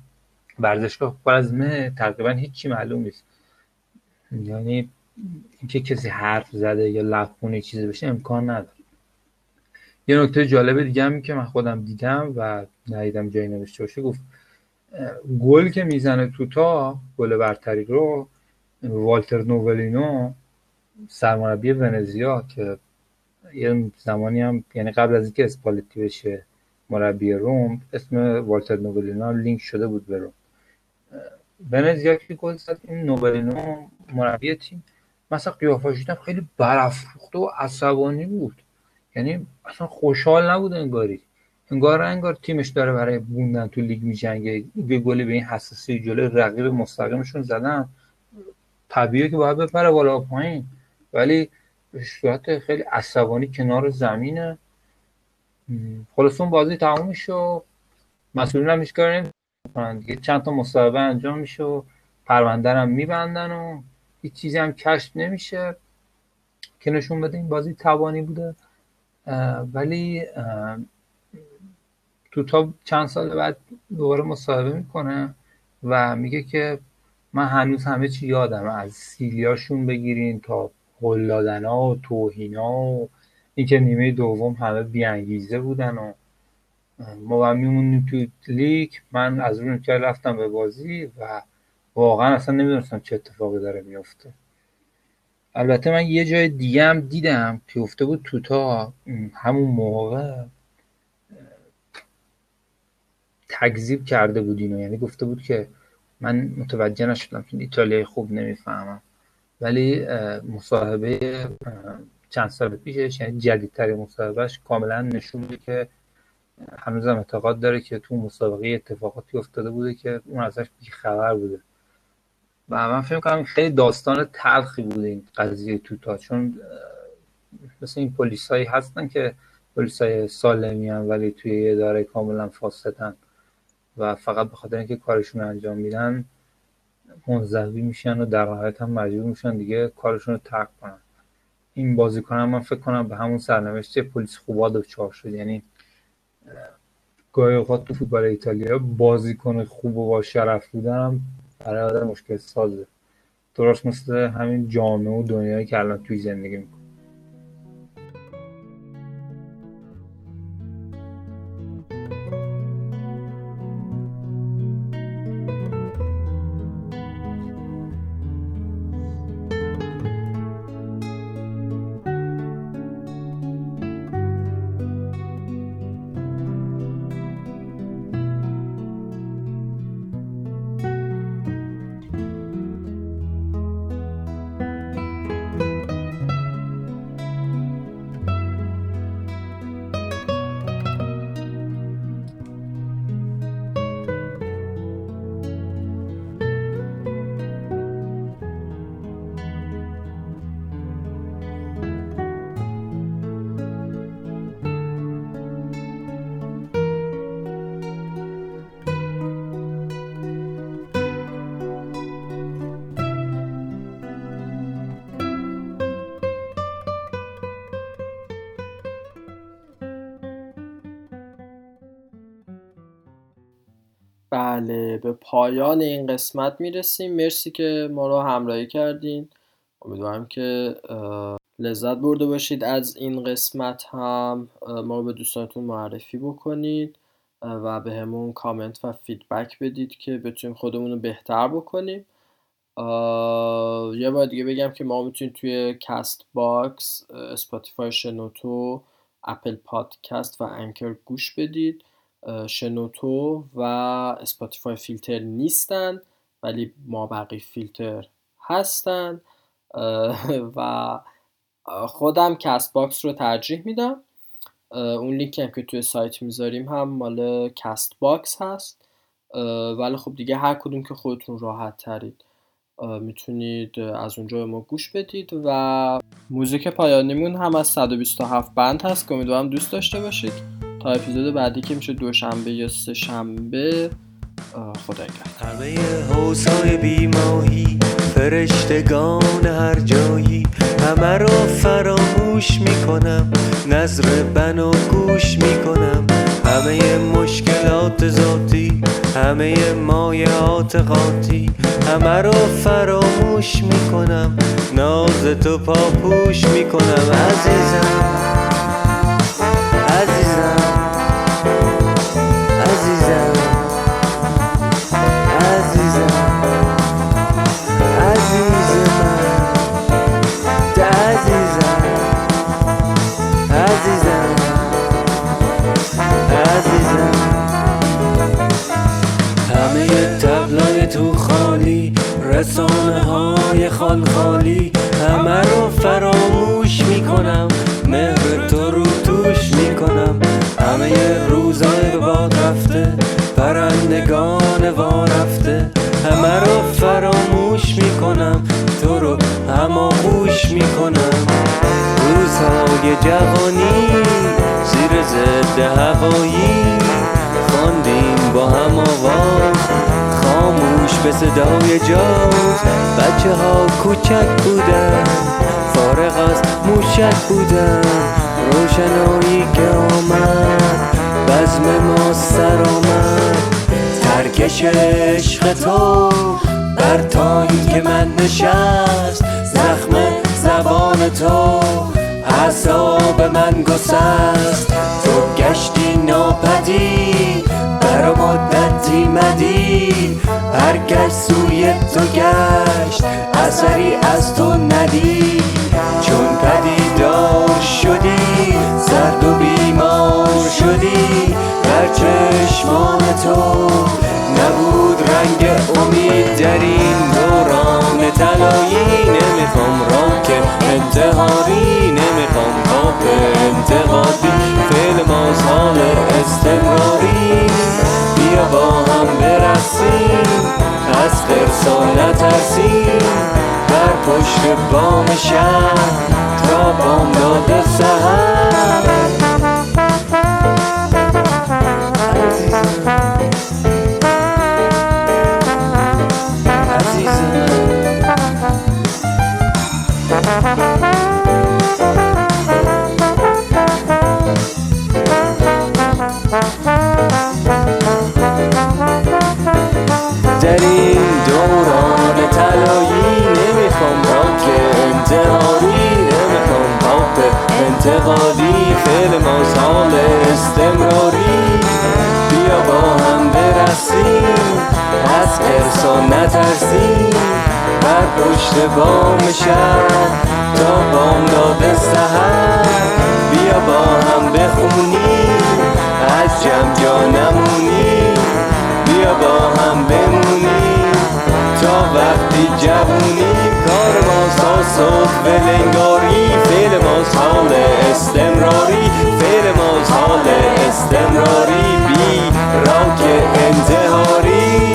ورزشگاه پر از مه تقریبا هیچی معلوم نیست. یعنی اینکه کسی حرف زده یا لبخونه چیزی بشه امکان نداره. یه نکته جالب دیگه هم که من خودم دیدم و ندیدم جایی نوشته باشه گفت گل که می‌زنه توتا گل برتری رو والتر نوولینو سرمربی ونزیا که یه زمانی هم یعنی قبل از اینکه اسپالتی بشه مربی روم اسم والتر نوولینو لینک شده بود به روم. ونزیا که گل زد این نوولینو مربی تیم مثلا قیافش خیلی برافروخته و عصبانی بود. یعنی اصلا خوشحال نبود انگاری. انگار انگار تیمش داره برای بوندن تو لیگ میجنگه. یه گلی به این حساسی جلوی رقیب مستقیمشون زدن. طبیعیه که باید بپره بالا پایین. ولی به صورت خیلی عصبانی کنار زمینه. خلاص اون بازی تموم میشه مسئولین هم هیچ دیگه. چند تا مصاحبه انجام میشه و پرونده هم میبندن و هیچ چیزی هم کشف نمیشه. که نشون بده. این بازی توانی بوده. ولی تو تا چند سال بعد دوباره مصاحبه می‌کنه و میگه که من هنوز همه چی یادم از سیلیاشون بگیرین تا قول دادن و توهین ها و اینکه نیمه دوم همه بیانگیزه بودن و ما میمونیم تو لیگ. من از اون که رفتم به بازی و واقعا اصلا نمی‌دونستم چه اتفاقی داره میفته البته من یه جای دیگه هم دیدم که افته بود توتا همون موقع تکذیب کرده بود اینو. یعنی گفته بود که من متوجه نشدم چون ایتالیایی خوب نمی‌فهمم. ولی مصاحبه چند سال پیشش یعنی جدیدترین مصاحبهش کاملا نشون میده که هنوزم اعتقاد داره که تو مسابقه اتفاقاتی افتاده بوده که اون ازش خبر بوده. و من فکر کنم خیلی داستان تلخی بوده این قضیه توتا چون مثل این پلیس هایی هستن که پلیس های سالمی هم ولی توی اداره کاملا فاسدن و فقط به خاطر اینکه کارشون انجام میدن منزوی میشن و در نهایت هم مجبور میشن دیگه کارشون رو ترک کنن. این بازیکن هم من فکر کنم به همون سرنوشت پلیس خوبا دچار شد. یعنی گاهی اوقات تو فوتبال ایتالیا بازیکن خوب و با شرف بودن برای آدم مشکل سازه. درست مثل همین جامعه و دنیایی که الان توی زندگی می‌کنه. بله به پایان این قسمت می‌رسیم. مرسی که ما رو همراهی کردین. امیدوارم که لذت برده باشید از این قسمت هم. ما رو به دوستانتون معرفی بکنید و بهمون کامنت و feedback بدید که بتونیم خودمون رو بهتر بکنیم. یه بار دیگه بگم که ما می‌تونید توی Castbox Spotify شنوتو Apple Podcast و Anchor گوش بدید. شنوتو و Spotify فیلتر نیستن ولی ما بقیه فیلتر هستن. و خودم Castbox رو ترجیح میدم. اون لینکی هم که توی سایت می‌ذاریم هم مال Castbox هست. ولی خب دیگه هر کدوم که خودتون راحت ترید می‌تونید از اونجا به ما گوش بدید. و موزیک پایانیمون هم از 127 band هست که امیدوارم دوست داشته باشید. تا اپیزود بعدی که میشه دوشنبه یا سه شنبه خدا همه حوزای بیماهی فرشتگان هر جایی همه رو فراموش می‌کنم نظر بنا گوش می‌کنم. همه مشکلات ذاتی همه مایعات قاطی همه رو فراموش می‌کنم ناز تو پاپوش می‌کنم. عزیزم. رسانه های خال خالی همه رو فراموش می‌کنم. مهر تو رو توش می‌کنم. همه روزای به باد رفته پرندگان وا رفته همه رو فراموش می‌کنم. تو رو هماغوش می‌کنم. روزهای جوانی زیر ضد هوایی. خواندیم با هم آواز خاموش به صدای جاز. بچه ها کوچک بودن فارغ از موشک بودن. روشنایی که آمد بزم ما سر آمد. ترکش عشق تو بر تایی که من نشست. زخم زبان تو عذاب من گسست. تو گشتی ناپدید بر مدتی مدید. هر گشت سوی تو گشت اثری از تو ندید. چون پدیدار شدی زرد و بیمار شدی در چشمان تو نبود رنگ امید. در این دوران تلایی نمی‌خوام راک انتحاری نمی‌خوام پاپ انتقادی. فعل مازحال استمراری. با هم برسیم از خرسا نترسیم بر پشت بام شهر تا بام داده سهر در انتحاری نمی‌خوام پاپ انتقادی فعل مازحال استمراری. بیا با هم برسیم. از ارسا نترسیم. بر پشت بام شهر تا بام داده سهر بیا با هم بخونیم. از جمع جا نمونیم. بیا با هم بمونیم. وقتی جوونی کار ماست صبح به لنگاری فعل ماست حال استمراری فعل ماست حال استمراری. بی راک انتهاری